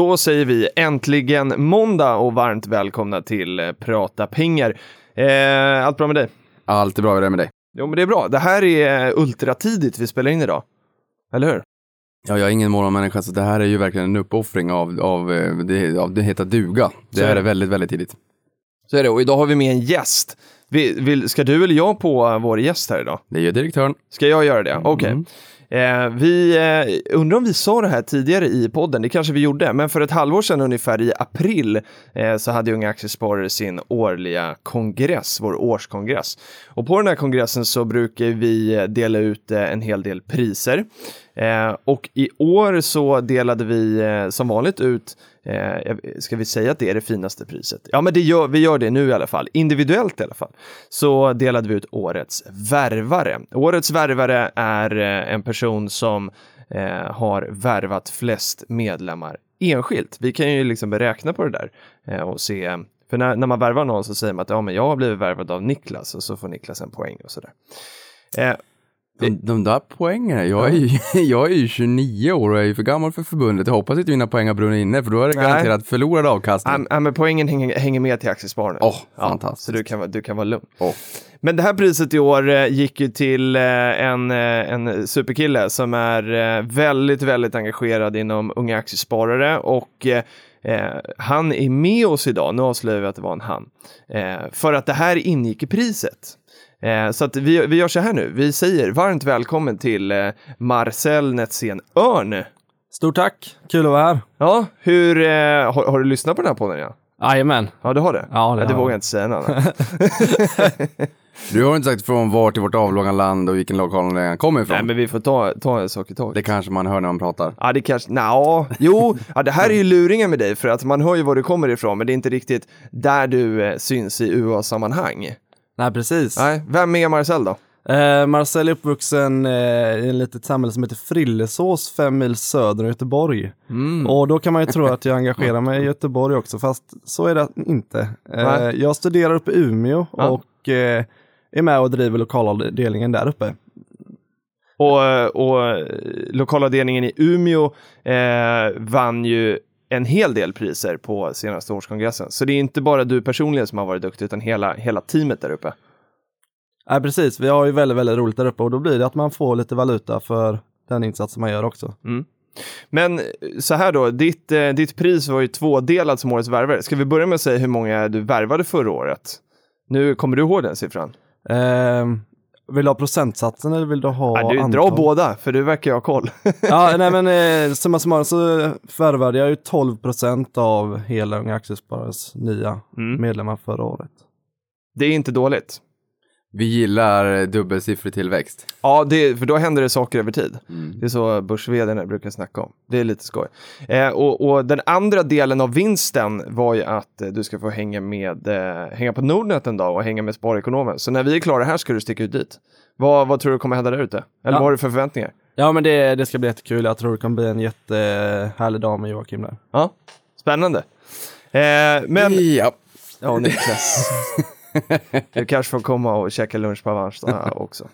Då säger vi äntligen måndag och varmt välkomna till eh, Prata pengar. Eh, allt bra med dig? Allt är bra, hur är det med dig? Jo, men det är bra. Det här är eh, ultratidigt vi spelar in idag. Eller hur? Ja, jag är ingen morgonmänniska så det här är ju verkligen en uppoffring av, av, eh, det, av det heter duga. Det här är väldigt, väldigt tidigt. Så är det. Och idag har vi med en gäst. Vi, vill, ska du eller jag på vår gäst här idag? Det ju direktören. Ska jag göra det? Okej. Mm. Eh, vi eh, undrar om vi sa det här tidigare i podden, det kanske vi gjorde, men för ett halvår sedan ungefär i april eh, så hade Unga Aktiesparare sin årliga kongress, vår årskongress. Och på den här kongressen så brukar vi dela ut eh, en hel del priser. Eh, och i år så delade vi eh, som vanligt ut Eh, ska vi säga att det är det finaste priset? Ja, men det gör, vi gör det nu i alla fall. Individuellt i alla fall. Så delade vi ut årets värvare. Årets värvare är eh, en person som eh, har värvat flest medlemmar enskilt. Vi kan ju liksom beräkna på det där eh, och se. För när, när man värvar någon så säger man att ja, men jag har blivit värvad av Niklas och så får Niklas en poäng och sådär. Eh, de, de där poängen, jag är, ju, jag är ju 29 år och är ju för gammal för förbundet. Jag hoppas inte mina poäng har brunnit inne för då är det Nej. garanterat förlorad avkastning. Ja, ja, men poängen hänger, hänger med till aktiespararna. Åh, fantastiskt. Så du kan, du kan vara lugn. Åh. Men det här priset i år eh, gick ju till eh, en, eh, en superkille som är väldigt, väldigt engagerad inom unga aktiesparare och eh, han är med oss idag, nu avslöjar vi att det var en han, eh, för att det här ingick i priset. Eh, så att vi, vi gör så här nu, vi säger varmt välkommen till eh, Marcel Netzén Örn. Stort tack, kul att vara här. Ja, hur, eh, har, har du lyssnat på den här podden? Ja, Jajamän. ja du har det? Ja, det det har vågar jag. inte säga något. Du har inte sagt från vart i vårt avlånga land och vilken lokal den kommer ifrån. Nej, men vi får ta, ta en sak i taget. Det kanske man hör när man pratar. Ja, det kanske, nja, jo, ja, det här är ju luringen med dig för att man hör ju var du kommer ifrån, men det är inte riktigt där du eh, syns i UA-sammanhang. Nej, precis. Nej, vem är Marcel då? Eh, Marcel är uppvuxen eh, i ett litet samhälle som heter Frillesås, fem mil söder om Göteborg. Mm. Och då kan man ju tro att jag engagerar mig i Göteborg också, fast så är det inte. Eh, jag studerar uppe i Umeå Ja. och eh, är med och driver lokalavdelningen där uppe. Och, eh, och eh, lokalavdelningen i Umeå vann ju en hel del priser på senaste årskongressen. Så det är inte bara du personligen som har varit duktig, utan hela, hela teamet där uppe. Nej, precis. Vi har ju väldigt, väldigt roligt där uppe och då blir det att man får lite valuta för den insats som man gör också. Men eh, så här då, ditt, eh, ditt pris var ju tvådelat som årets värvare. Ska vi börja med att säga hur många du värvade förra året? Nu kommer du ihåg den siffran? Eh, vill du ha procentsatsen eller vill du ha Ja, du, dra antal? båda, för du verkar ju ha koll. ja, nej men eh, summa summarum så förvärvade jag ju 12 procent av hela Unga Aktiesparares nya Mm. medlemmar förra året. Det är inte dåligt. Vi gillar dubbelsiffrig tillväxt. Ja, det, för då händer det saker över tid. Det är så börs brukar snacka om. Det är lite skoj. Eh, och, och den andra delen av vinsten var ju att eh, du ska få hänga med, eh, hänga på Nordnet en dag och hänga med Sparekonomen. Så när vi är klara här ska du sticka ut dit. Vad, vad tror du kommer hända där ute? Eller Ja. vad har du för förväntningar? Ja men det, det ska bli jättekul, jag tror det kommer bli en jättehärlig dag med Joakim där. Ja, spännande. Eh, men, Ja. ja Niklas. du kanske får komma och käka lunch på Avanza också.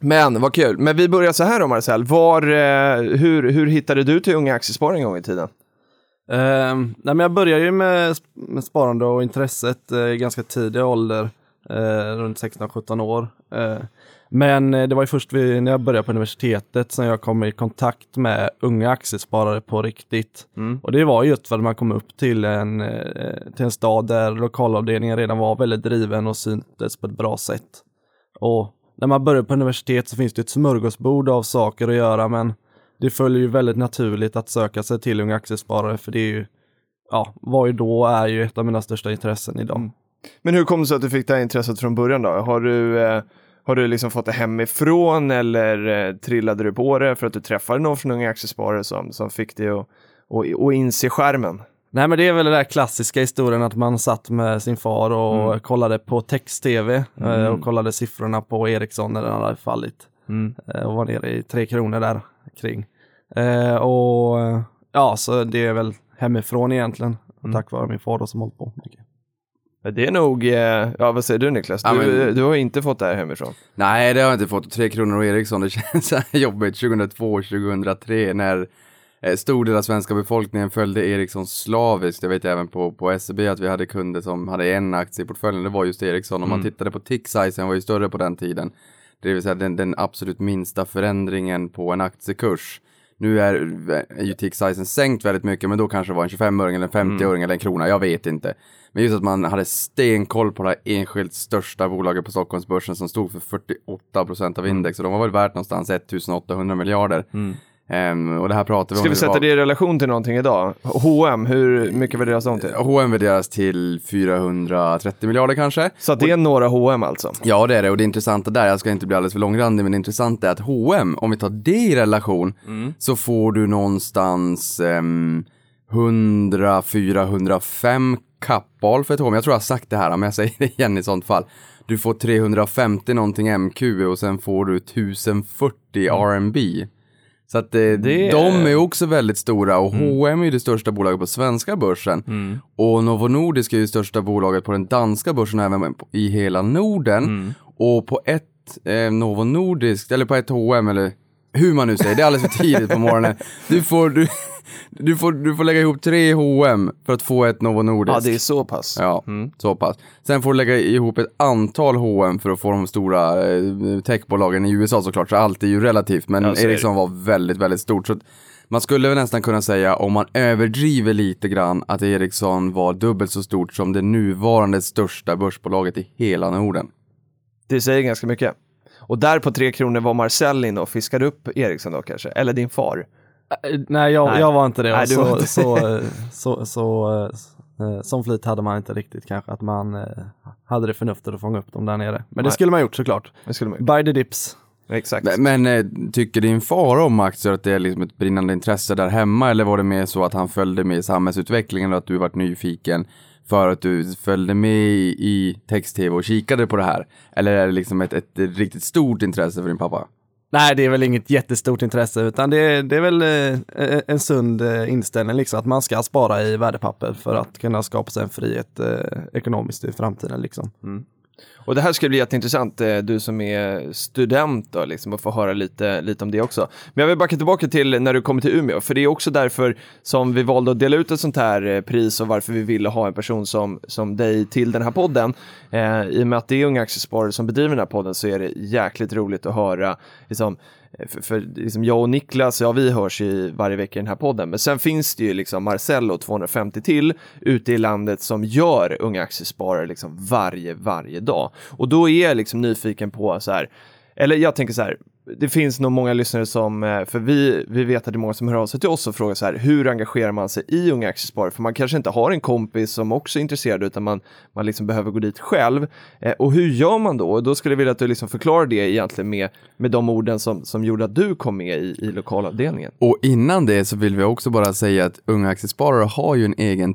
Men vad kul. Men vi börjar så här då Marcel. Var, eh, hur, hur hittade du till Unga Aktiesparare en gång i tiden? Eh, nej, men jag började ju med, med sparande och intresset i ganska tidig ålder, eh, runt 16-17 år. Men eh, det var ju först vid, när jag började på universitetet som jag kom i kontakt med unga aktiesparare på riktigt. Och det var just för att man kom upp till en, eh, till en stad där lokalavdelningen redan var väldigt driven och syntes på ett bra sätt. Och när man börjar på universitet så finns det ett smörgåsbord av saker att göra men det följer ju väldigt naturligt att söka sig till unga aktiesparare för det är ju, ja, vad ju då är ju ett av mina största intressen idag. Men hur kom det sig att du fick det här intresset från början då? Har du, eh, har du liksom fått det hemifrån eller eh, trillade du på det för att du träffade någon från Unga Aktiesparare som, som fick dig att, och, och inse skärmen? Nej men det är väl den där klassiska historien att man satt med sin far och Mm. kollade på text-tv eh, och kollade siffrorna på Ericsson när den hade fallit. Mm. Eh, och var nere i tre kronor där kring. Och ja, så det är väl hemifrån egentligen. Mm. Tack vare min far då som hållit på mycket. Det är nog, eh, ja vad säger du Niklas? Du, Ja, men- du har inte fått det här hemifrån. Nej, det har jag inte fått. Tre kronor och Ericsson, det känns så här jobbigt 2002, 2003 när eh, stor del av svenska befolkningen följde Ericsson slaviskt. Jag vet även på, på SEB att vi hade kunder som hade en aktie i portföljen, det var just Ericsson. Om man tittade på tick-sizen var ju större på den tiden. Det vill säga den, den absolut minsta förändringen på en aktiekurs. Nu är, är ju tick-sizen sänkt väldigt mycket, men då kanske det var en 25-öring eller en 50-öring eller en krona, jag vet inte. Men just att man hade stenkoll på det här enskilt största bolaget på Stockholmsbörsen som stod för 48 procent av index och de var väl värt någonstans 1800 miljarder. Ehm, och det här pratar vi Ska om. vi sätta det i relation till någonting idag? H&M, hur mycket värderas de till? H&M värderas till 430 miljarder kanske. Så att det är några H&M alltså? Ja det är det och det intressanta där, jag ska inte bli alldeles för långrandig men det intressanta är att H&M om vi tar det i relation, så får du någonstans ehm, 100-405 kappal för ett H&M. Jag tror jag har sagt det här men jag säger det igen i sånt fall. Du får 350 någonting MQ och sen får du 1040 RMB. Så att eh, Det- de är också väldigt stora och H&M är ju det största bolaget på svenska börsen. Och Novo Nordisk är ju det största bolaget på den danska börsen även i hela Norden. Och på ett eh, Novo Nordisk, eller på ett H&M eller hur man nu säger, det är alldeles för tidigt på morgonen. Du får, du, du får, du får lägga ihop tre H&M för att få ett Novo Nordisk. Ja, det är så pass. Ja, så pass. Sen får du lägga ihop ett antal H&M för att få de stora eh, techbolagen i USA såklart, så allt är ju relativt. Men Ja. Ericsson var väldigt, väldigt stort. Så man skulle väl nästan kunna säga, om man överdriver lite grann, att Ericsson var dubbelt så stort som det nuvarande största börsbolaget i hela Norden. Det säger ganska mycket. Och där på tre kronor var Marcel inne och fiskade upp Ericsson då kanske? Eller din far? Eh, Nej, jag, Nej. jag var inte det. Nej, så, inte så, eh, så, så, eh, som flit hade man inte riktigt kanske, att man eh, hade det förnuftet att fånga upp dem där nere. Men det Nej. skulle man gjort såklart. Det skulle man Buy the dips. Exakt. Men, men eh, tycker din far om aktier att det är liksom ett brinnande intresse där hemma eller var det mer så att han följde med i samhällsutvecklingen och att du varit nyfiken för att du följde med i, text-tv och kikade på det här? Eller är det liksom ett, ett, riktigt stort intresse för din pappa? Nej, det är väl inget jättestort intresse, utan det, är- det är väl eh, en sund eh, inställning, liksom, att man ska spara i värdepapper för att kunna skapa sig en frihet eh, ekonomiskt i framtiden. Liksom. Och det här ska bli jätteintressant, eh, du som är student då, liksom, att få höra lite, lite om det också. Men jag vill backa tillbaka till när du kommer till Umeå, för det är också därför som vi valde att dela ut ett sånt här eh, pris och varför vi ville ha en person som, som dig till den här podden. Eh, I och med att det är unga aktiesparare som bedriver den här podden så är det jäkligt roligt att höra liksom, eh, för, för liksom jag och Niklas, ja vi hörs ju varje vecka i den här podden, men sen finns det ju liksom Marcello 250 till ute i landet som gör unga aktiesparare liksom varje, varje dag. Och då är jag liksom nyfiken på så här, eller jag tänker så här, det finns nog många lyssnare som, eh, för vi, vi vet att det är många som hör av sig till oss och frågar så här, hur engagerar man sig i Unga Aktiesparare? För man kanske inte har en kompis som också är intresserad utan man, man liksom behöver gå dit själv. Eh, och hur gör man då? Och då skulle jag vilja att du liksom förklarar det egentligen med, med de orden som, som gjorde att du kom med i, i lokalavdelningen. Och innan det så vill vi också bara säga att Unga Aktiesparare har ju en egen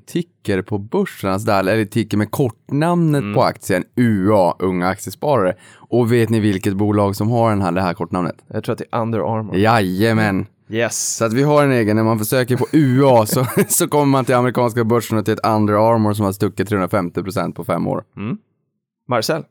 ticker på börsen, alltså där, eller ticker med kortnamnet på aktien UA, Unga Aktiesparare. Och vet ni vilket bolag som har den här, det här kortnamnet? Jag tror att det är Under Armour. Jajamän! Yes. Så att vi har en egen, när man försöker på UA så, så kommer man till amerikanska börsen och till ett Under Armour som har stuckit 350% på fem år. Marcel?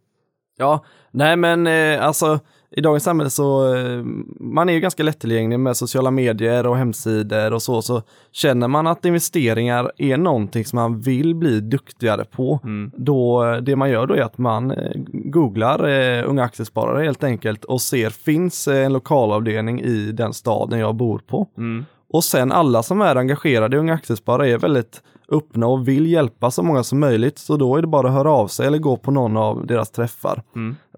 Ja, nej men eh, alltså i dagens samhälle så, eh, man är ju ganska lättillgänglig med sociala medier och hemsidor och så, så känner man att investeringar är någonting som man vill bli duktigare på, då eh, det man gör då är att man eh, googlar eh, unga aktiesparare helt enkelt och ser, finns en lokalavdelning i den staden jag bor på? Och sen alla som är engagerade i Unga Aktiesparare är väldigt öppna och vill hjälpa så många som möjligt. Så då är det bara att höra av sig eller gå på någon av deras träffar.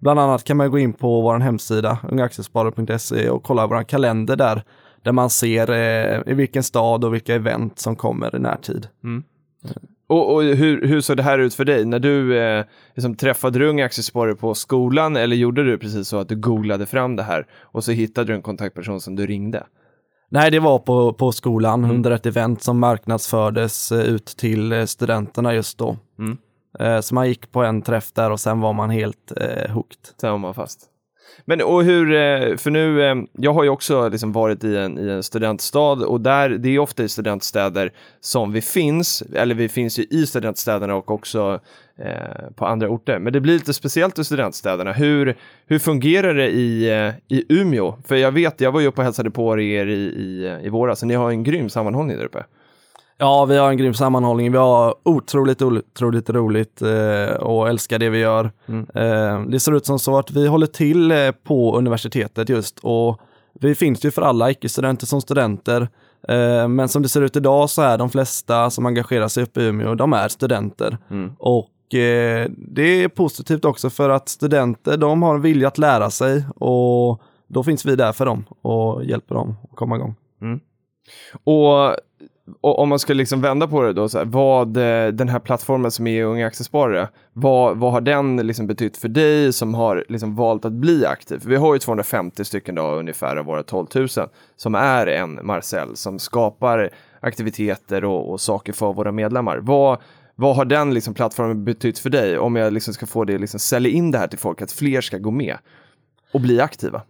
Bland annat kan man gå in på vår hemsida, ungaaktiesparare.se och kolla vår kalender där. Där man ser eh, i vilken stad och vilka event som kommer i närtid. Och, och hur, hur såg det här ut för dig? När du eh, liksom, träffade du unga aktiesparare på skolan eller gjorde du precis så att du googlade fram det här och så hittade du en kontaktperson som du ringde? Nej, det var på, på skolan Mm. under ett event som marknadsfördes eh, ut till eh, studenterna just då. Mm. Eh, Så man gick på en träff där och sen var man helt eh, hooked. Sen var man fast. Men och hur, eh, för nu, eh, jag har ju också liksom varit i en, i en studentstad och där, det är ofta i studentstäder som vi finns, eller vi finns ju i studentstäderna och också eh, på andra orter. Men det blir lite speciellt i studentstäderna. Hur, hur fungerar det i, eh, i Umeå? För jag vet, jag var ju uppe och hälsade på er i, i, i våras, så ni har en grym sammanhållning där uppe. Ja, vi har en grym sammanhållning. Vi har otroligt, otroligt roligt eh, och älskar det vi gör. Mm. Eh, det ser ut som så att vi håller till eh, på universitetet just och vi finns ju för alla, icke-studenter som studenter. Eh, men som det ser ut idag så är de flesta som engagerar sig uppe i Umeå, de är studenter. Mm. Och eh, det är positivt också för att studenter, de har en vilja att lära sig och då finns vi där för dem och hjälper dem att komma igång. Och, och om man ska liksom vända på det då, så här, vad eh, den här plattformen som är Unga Aktiesparare, vad, vad har den liksom betytt för dig som har liksom valt att bli aktiv? Vi har ju 250 stycken då ungefär av våra 12 000 som är en Marcel som skapar aktiviteter och, och saker för våra medlemmar. Vad, vad har den liksom plattformen betytt för dig om jag liksom ska få det liksom sälja in det här till folk, att fler ska gå med och bli aktiva?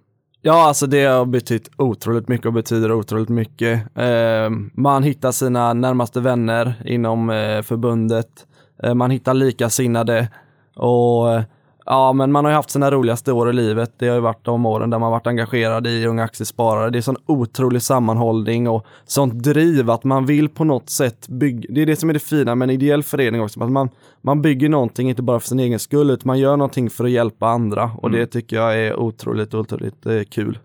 Ja, alltså det har betytt otroligt mycket och betyder otroligt mycket. Eh, man hittar sina närmaste vänner inom eh, förbundet. Eh, man hittar likasinnade och eh, ja, men man har ju haft sina roligaste år i livet. Det har ju varit de åren där man varit engagerad i Unga Aktiesparare. Det är sån otrolig sammanhållning och sånt driv att man vill på något sätt bygga. Det är det som är det fina med en ideell förening också. Att man, man bygger någonting, inte bara för sin egen skull, utan man gör någonting för att hjälpa andra. Och det tycker jag är otroligt, otroligt eh, kul.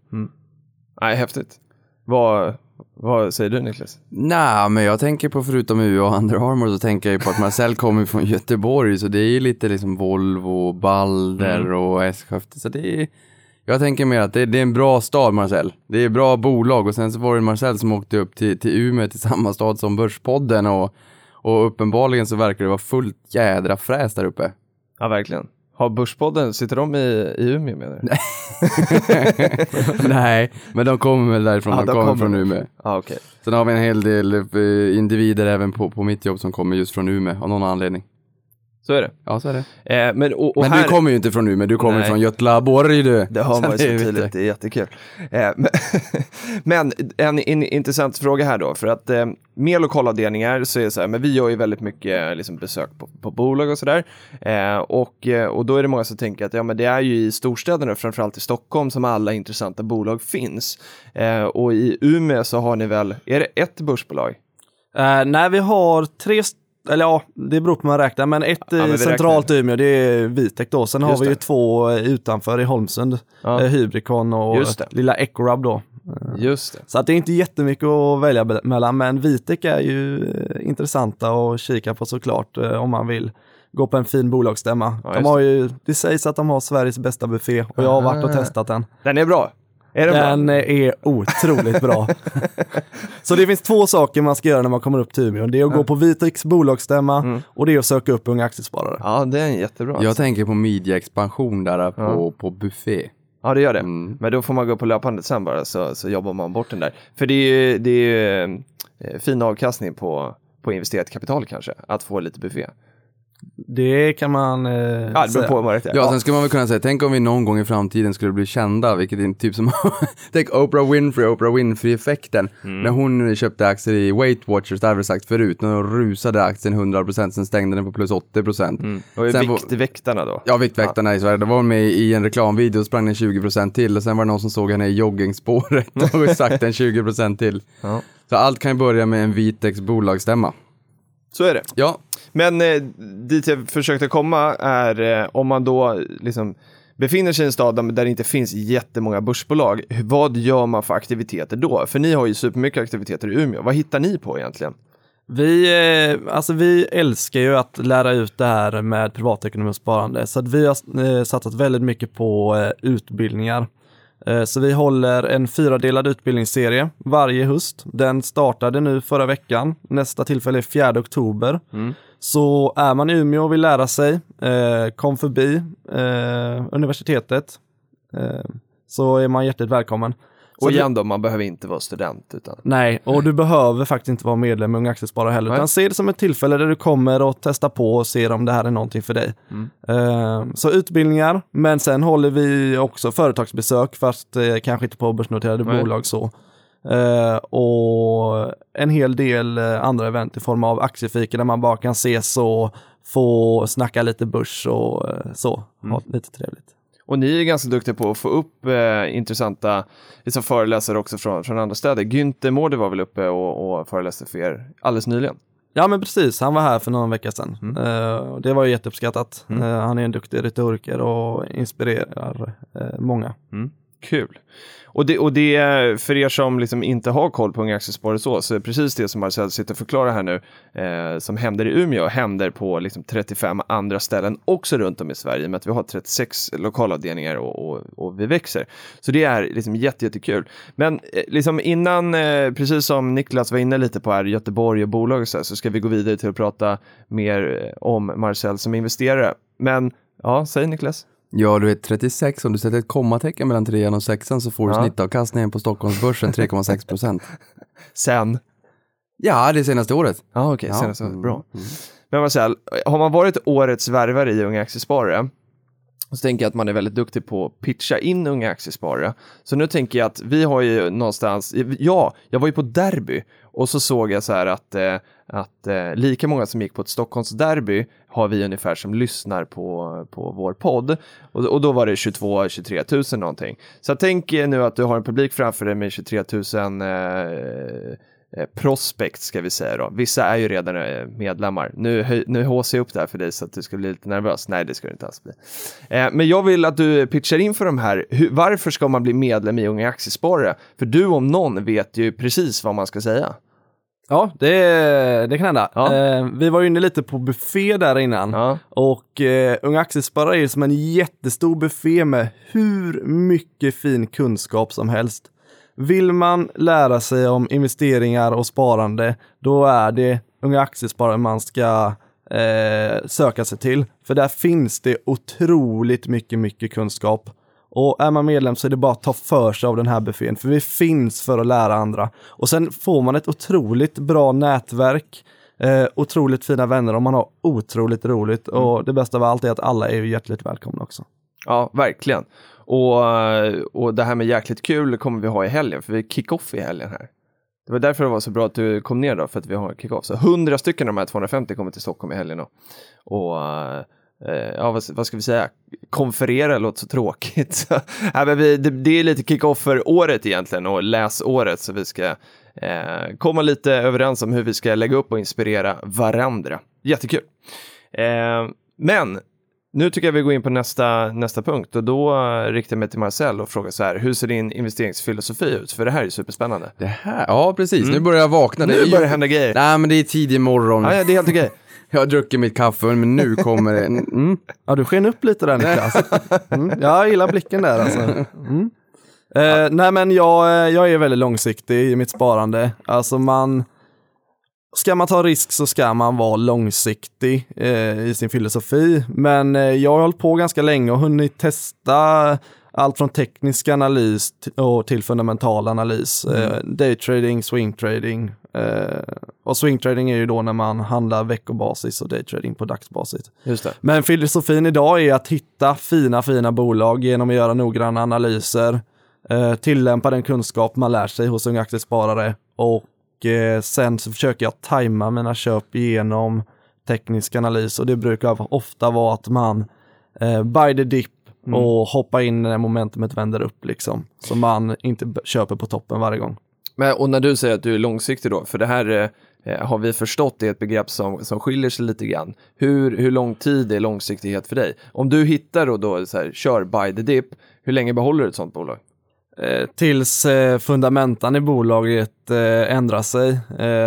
Nej, häftigt. Vad, vad säger du Niklas? Nej, men jag tänker på förutom U och Under Armour så tänker jag på att Marcel kommer från Göteborg så det är ju lite liksom Volvo, Balder och S-Skövde så det är jag tänker mer att det, det är en bra stad Marcel. Det är bra bolag och sen så var det Marcel som åkte upp till, till Umeå till samma stad som Börspodden och, och uppenbarligen så verkar det vara fullt jädra fräs där uppe. Ja, verkligen. Har Börspodden, sitter de i, i Umeå menar du? Nej, men de kommer väl därifrån, Ja, de kommer kommer. från Umeå. Ja, okej. Sen har vi en hel del eh, individer även på, på mitt jobb som kommer just från Umeå av någon anledning. Så är det. Ja, så är det. Eh, men och, och Men här, du kommer ju inte från Umeå, du kommer Nej. från Götlaborg du. Det har man ju Så det tydligt, det är jättekul. Eh, men, men en, en intressant fråga här då, för att eh, med lokalavdelningar så är det så här, men vi gör ju väldigt mycket liksom, besök på, på bolag och sådär. Eh, och, eh, och då är det många som tänker att ja, men det är ju i storstäderna, framförallt i Stockholm, som alla intressanta bolag finns. Eh, och i Umeå så har ni väl, är det ett börsbolag? Eh, nej, vi har tre, st- eller ja, det beror på hur man räknar, men ett men eh, vi centralt i Umeå, det är Vitek då. Sen har Just vi ju det. två eh, utanför i Holmsund, Ja. eh, Hybricon och lilla Ecorub då. Just det. Så att det är inte jättemycket att välja mellan, men Vitek är ju intressanta att kika på såklart om man vill gå på en fin bolagsstämma. Ja, de har ju, det sägs att de har Sveriges bästa buffé och jag har varit och Ah. testat den. Den är bra. Är den, Den bra? är otroligt bra. Så det finns två saker man ska göra när man kommer upp till Umeå. Det är att gå på Viteks bolagsstämma Mm. och det är att söka upp unga aktiesparare. Ja, det är en jättebra. Jag alltså. tänker på media-expansion där på, Ja. på buffé. Ja, det gör det. Mm. Men då får man gå på löpande sen bara så, så jobbar man bort den där. För det är ju, det är ju eh, fin avkastning på, på investerat kapital kanske, att få lite buffé. Det kan man eh, Ja, det beror säga. på rätt Ja, sen skulle man väl kunna säga, tänk om vi någon gång i framtiden skulle bli kända, vilket är typ som, tänk Oprah Winfrey, Oprah Winfrey-effekten. Mm. När hon köpte aktier i Weight Watchers, det har vi sagt förut, när hon rusade aktien 100%, sen stängde den på plus 80%. Mm. Och Sen viktväktarna då? Ja, Viktväktarna i Sverige, då var hon med i en reklamvideo och sprang den 20% till och sen var det någon som såg henne i joggingspåret och sagt den 20% till. Ja. Så allt kan ju börja med en Vitex bolagsstämma. Så är det. Ja, Men eh, dit jag försökte komma är eh, om man då liksom befinner sig i en stad där där det inte finns jättemånga börsbolag, hur- vad gör man för aktiviteter då? För ni har ju supermycket aktiviteter i Umeå. Vad hittar ni på egentligen? Vi, eh, alltså vi älskar ju att lära ut det här med privatekonomi och sparande, så att vi har eh, satsat väldigt mycket på eh, utbildningar. Eh, så vi håller en fyradelad utbildningsserie varje höst. Den startade nu förra veckan. Nästa tillfälle är 4 oktober. Så är man i Umeå och vill lära sig, eh, kom förbi eh, universitetet, eh, så är man hjärtligt välkommen. Och igen då, man behöver inte vara student utan Nej, och du behöver faktiskt inte vara medlem i Unga Aktiesparare heller, Nej. utan se det som ett tillfälle där du kommer och testar på och ser om det här är någonting för dig. Mm. Eh, så utbildningar, men sen håller vi också företagsbesök, fast eh, kanske inte på börsnoterade Nej. bolag så. Eh, och en hel del eh, andra event i form av aktiefika där man bara kan ses och få snacka lite börs och eh, så, Mm. ha lite trevligt. Och ni är ganska duktiga på att få upp eh, intressanta liksom föreläsare också från, från andra städer. Günther Mårder var väl uppe och, och föreläste för er alldeles nyligen. Ja men precis, han var här för någon vecka sedan. Mm. Och det var ju jätteuppskattat. Eh, han är en duktig retoriker och inspirerar eh, många. Kul. Och det, och det är för er som liksom inte har koll på Unga Aktiesparare så, så är precis det som Marcel sitter och förklarar här nu, eh, som händer i Umeå, händer på liksom 35 andra ställen också runt om i Sverige, med att vi har 36 lokalavdelningar och, och, och vi växer. Så det är liksom jätte, jättekul. Men eh, liksom innan, eh, precis som Niklas var inne lite på här, Göteborg och bolag och så, här, så ska vi gå vidare till att prata mer eh, om Marcel som investerare. Men, ja, säg Niklas. Ja, du är 36, om du sätter ett kommatecken mellan trean och sexan så får du Ja. snittavkastningen på Stockholmsbörsen 3,6 procent. Sen. Ja, det senaste året. Ja, okej, Ja. senast Mm. bra. Men Marcel, har man varit årets värvare i Unga Aktiesparare så tänker jag att man är väldigt duktig på att pitcha in Unga Aktiesparare. Så nu tänker jag att vi har ju någonstans, ja, jag var ju på derby och så såg jag så här att, eh, att eh, lika många som gick på ett Stockholmsderby har vi ungefär som lyssnar på, på vår podd. Och, och då var det 22-23 000 någonting. Så jag tänker nu att du har en publik framför dig med 23 000 eh, prospect ska vi säga då. Vissa är ju redan eh, medlemmar. Nu, nu håser jag upp det här för dig så att du ska bli lite nervös. Nej, det ska du inte alls bli. Eh, men jag vill att du pitchar in för de här. Hur, varför ska man bli medlem i Unga Aktiesparare? För du om någon vet ju precis vad man ska säga. Ja, det, det kan hända. Ja. Eh, vi var ju inne lite på buffé där innan. Ja. Och eh, Unga Aktiesparare är ju som en jättestor buffé med hur mycket fin kunskap som helst. Vill man lära sig om investeringar och sparande, då är det Unga Aktiesparare man ska eh, söka sig till. För där finns det otroligt mycket, mycket kunskap. Och är man medlem så är det bara att ta för sig av den här buffén, för vi finns för att lära andra. Och sen får man ett otroligt bra nätverk, eh, otroligt fina vänner och man har otroligt roligt. Och det bästa av allt är att alla är hjärtligt välkomna också. Ja, verkligen. Och, och det här med jäkligt kul kommer vi ha i helgen, för vi är kick-off i helgen här. Det var därför det var så bra att du kom ner då, för att vi har kick-off. Så 100 stycken av de här 250 kommer till Stockholm i helgen då. Och eh, ja, vad, vad ska vi säga? Konferera låter så tråkigt. Så, ja, men vi, det, det är lite kick-off för året egentligen och läsåret, så vi ska eh, komma lite överens om hur vi ska lägga upp och inspirera varandra. Jättekul. Eh, men nu tycker jag vi går in på nästa, nästa punkt och då eh, riktar jag mig till Marcel och frågar så här, hur ser din investeringsfilosofi ut? För det här är superspännande. Det här, ja precis, nu börjar jag vakna. Nu ju- börjar det hända grejer. Nej, men det är tidig morgon. Ja, ja, det är helt okej. Jag har druckit mitt kaffe, men nu kommer det. Mm. Ja, du sken upp lite där Niklas. Mm. Jag gillar blicken där alltså. Mm. Eh, nej men jag, eh, jag är väldigt långsiktig i mitt sparande. Alltså man, ska man ta risk så ska man vara långsiktig eh, i sin filosofi. Men eh, jag har hållit på ganska länge och hunnit testa allt från teknisk analys och till fundamental analys. Eh, daytrading, swingtrading. Eh, och swingtrading är ju då när man handlar veckobasis och daytrading på dagsbasis. Men filosofin idag är att hitta fina, fina bolag genom att göra noggranna analyser, eh, tillämpa den kunskap man lär sig hos unga aktiesparare och eh, sen så försöker jag tajma mina köp genom teknisk analys och det brukar ofta vara att man eh, buy the dip och hoppa in när momentumet vänder upp liksom. Så man inte köper på toppen varje gång. Men, och när du säger att du är långsiktig då, för det här eh, har vi förstått är ett begrepp som, som skiljer sig lite grann. Hur, hur lång tid är långsiktighet för dig? Om du hittar och då så här, kör buy the dip, hur länge behåller du ett sånt bolag? Eh, tills eh, fundamentan i bolaget eh, ändrar sig.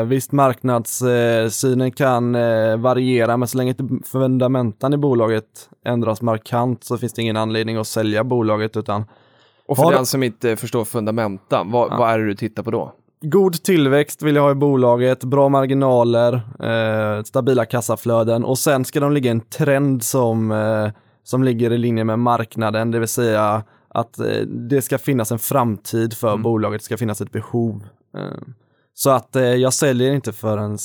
Visst, marknadssynen kan variera, men så länge inte fundamentan i bolaget ändras markant så finns det ingen anledning att sälja bolaget, utan Och för Har den som inte förstår fundamentan, vad, vad är det du tittar på då? god tillväxt vill jag ha i bolaget, bra marginaler, eh, stabila kassaflöden och sen ska de ligga i en trend som, eh, som ligger i linje med marknaden, det vill säga att eh, det ska finnas en framtid för Mm. bolaget, det ska finnas ett behov. Eh, så att eh, jag säljer inte förrän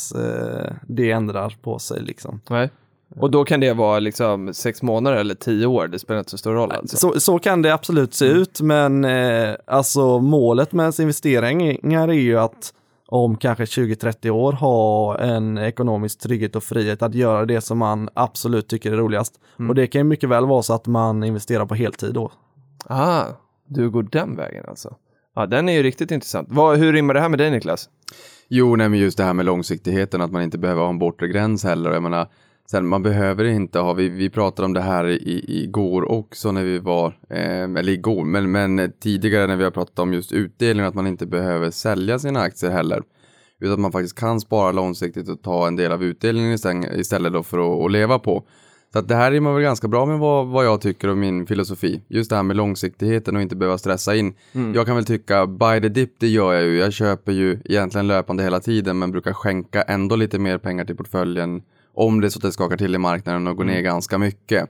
det ändrar på sig liksom. Nej. Och då kan det vara liksom sex månader eller tio år, det spelar inte så stor roll alltså. Så, så kan det absolut se ut, men eh, alltså målet med ens investeringar är ju att om kanske 20-30 år ha en ekonomisk trygghet och frihet att göra det som man absolut tycker är roligast. Och det kan ju mycket väl vara så att man investerar på heltid då. Ah, du går den vägen alltså. Ja, den är ju riktigt intressant. Vad, hur rimmar det här med dig Niklas? Jo, nej, men just det här med långsiktigheten, att man inte behöver ha en bortre gräns heller. Jag menar, sen man behöver inte ha, vi, vi pratade om det här i, igår också när vi var, eh, eller igår, men, men tidigare när vi har pratat om just utdelning, att man inte behöver sälja sina aktier heller. Utan att man faktiskt kan spara långsiktigt och ta en del av utdelningen istället- istället då för att, att leva på. Så att det här rimmar väl ganska bra med vad, vad jag tycker och min filosofi. Just det här med långsiktigheten och inte behöva stressa in. Jag kan väl tycka buy the dip, det gör jag ju. Jag köper ju egentligen löpande hela tiden men brukar skänka ändå lite mer pengar till portföljen om det är så att det skakar till i marknaden och går ner ganska mycket.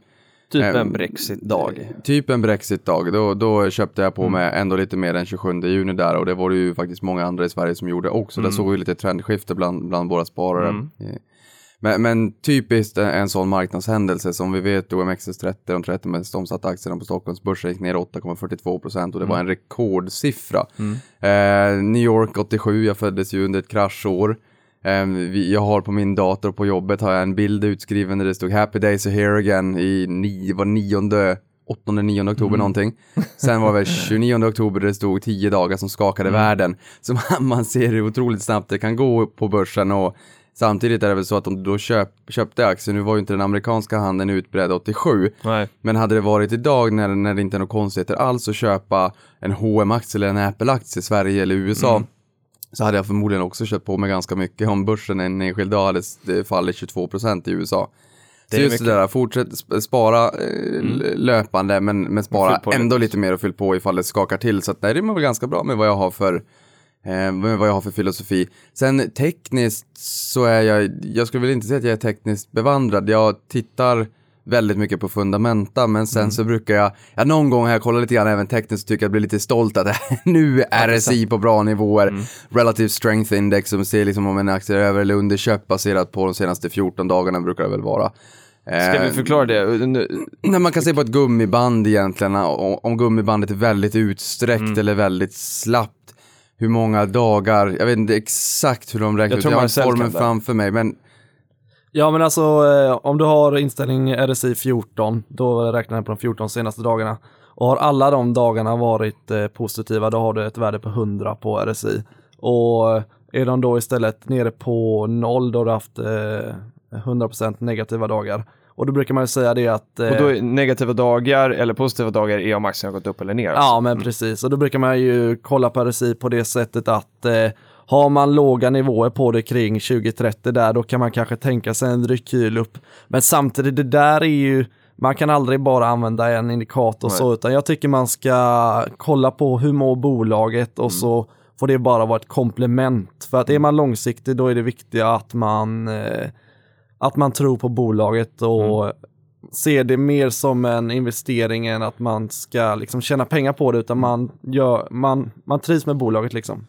Typ Ehm, en Brexit-dag. Typ en Brexit-dag, då, då köpte jag på mig ändå lite mer den 27 juni där och det var det ju faktiskt många andra i Sverige som gjorde också. Där såg vi lite trendskifte bland, bland våra sparare. Eh, Men, men typiskt en, sån marknadshändelse som vi vet OMXS30, de 30 mest omsatta aktierna på Stockholmsbörsen gick ner 8,42 procent och det var en rekordsiffra. Eh, New York 87, jag föddes ju under ett kraschår. Eh, vi, jag har på min dator på jobbet har jag en bild utskriven där det stod Happy Days are here again i ni, var nionde 8-9 oktober någonting. Sen var det väl 29 oktober det stod 10 dagar som skakade världen. Så man, man ser hur otroligt snabbt det kan gå på börsen och samtidigt är det väl så att om du då köp, köpte aktier, nu var ju inte den amerikanska handeln utbredd 87, Nej. men hade det varit idag när, när det inte är några konstigheter alls att köpa en hm aktie eller en Apple-aktie i Sverige eller USA så hade jag förmodligen också köpt på mig ganska mycket om börsen en enskild dag hade fallit 22% i USA. Det så är just mycket. det där, fortsätt sp- spara eh, l- löpande men, men spara ändå lite mer och fyll på ifall det skakar till. Så att nej, det är väl ganska bra med vad jag har för eh, vad jag har för filosofi. Sen tekniskt så är jag, jag skulle väl inte säga att jag är tekniskt bevandrad. Jag tittar väldigt mycket på fundamenta, men sen så brukar jag, ja någon gång har jag kollat lite grann även tekniskt och tycker jag blir lite stolt att nu är RSI på bra nivåer. Relative Strength Index som ser liksom om en aktie är över eller underköpt baserat på de senaste 14 dagarna brukar det väl vara. Ska vi Eh, förklara det? Nu- Nej, man kan se på ett gummiband egentligen, om, gummibandet är väldigt utsträckt eller väldigt slappt. Hur många dagar, jag vet inte exakt hur de räknar Jag ut, jag har formen framför mig, men Ja men alltså eh, om du har inställning RSI 14, då räknar den på de 14 senaste dagarna. Och har alla de dagarna varit eh, positiva, då har du ett värde på 100 på RSI. Och eh, är de då istället nere på 0, då har du haft eh, 100% negativa dagar. Och då brukar man säga det att... eh, Och då är negativa dagar eller positiva dagar är om aktien har gått upp eller ner. Ja, men precis. Och då brukar man ju kolla på RSI på det sättet att eh, har man låga nivåer på det kring 2030 där, då kan man kanske tänka sig en rekyl upp. Men samtidigt, det där är ju, man kan aldrig bara använda en indikator Nej. så, utan jag tycker man ska kolla på hur mår bolaget och så får det bara vara ett komplement. För att är man långsiktig, då är det viktiga att man, eh, att man tror på bolaget och ser det mer som en investering än att man ska liksom tjäna pengar på det utan man, gör, man, man trivs med bolaget liksom.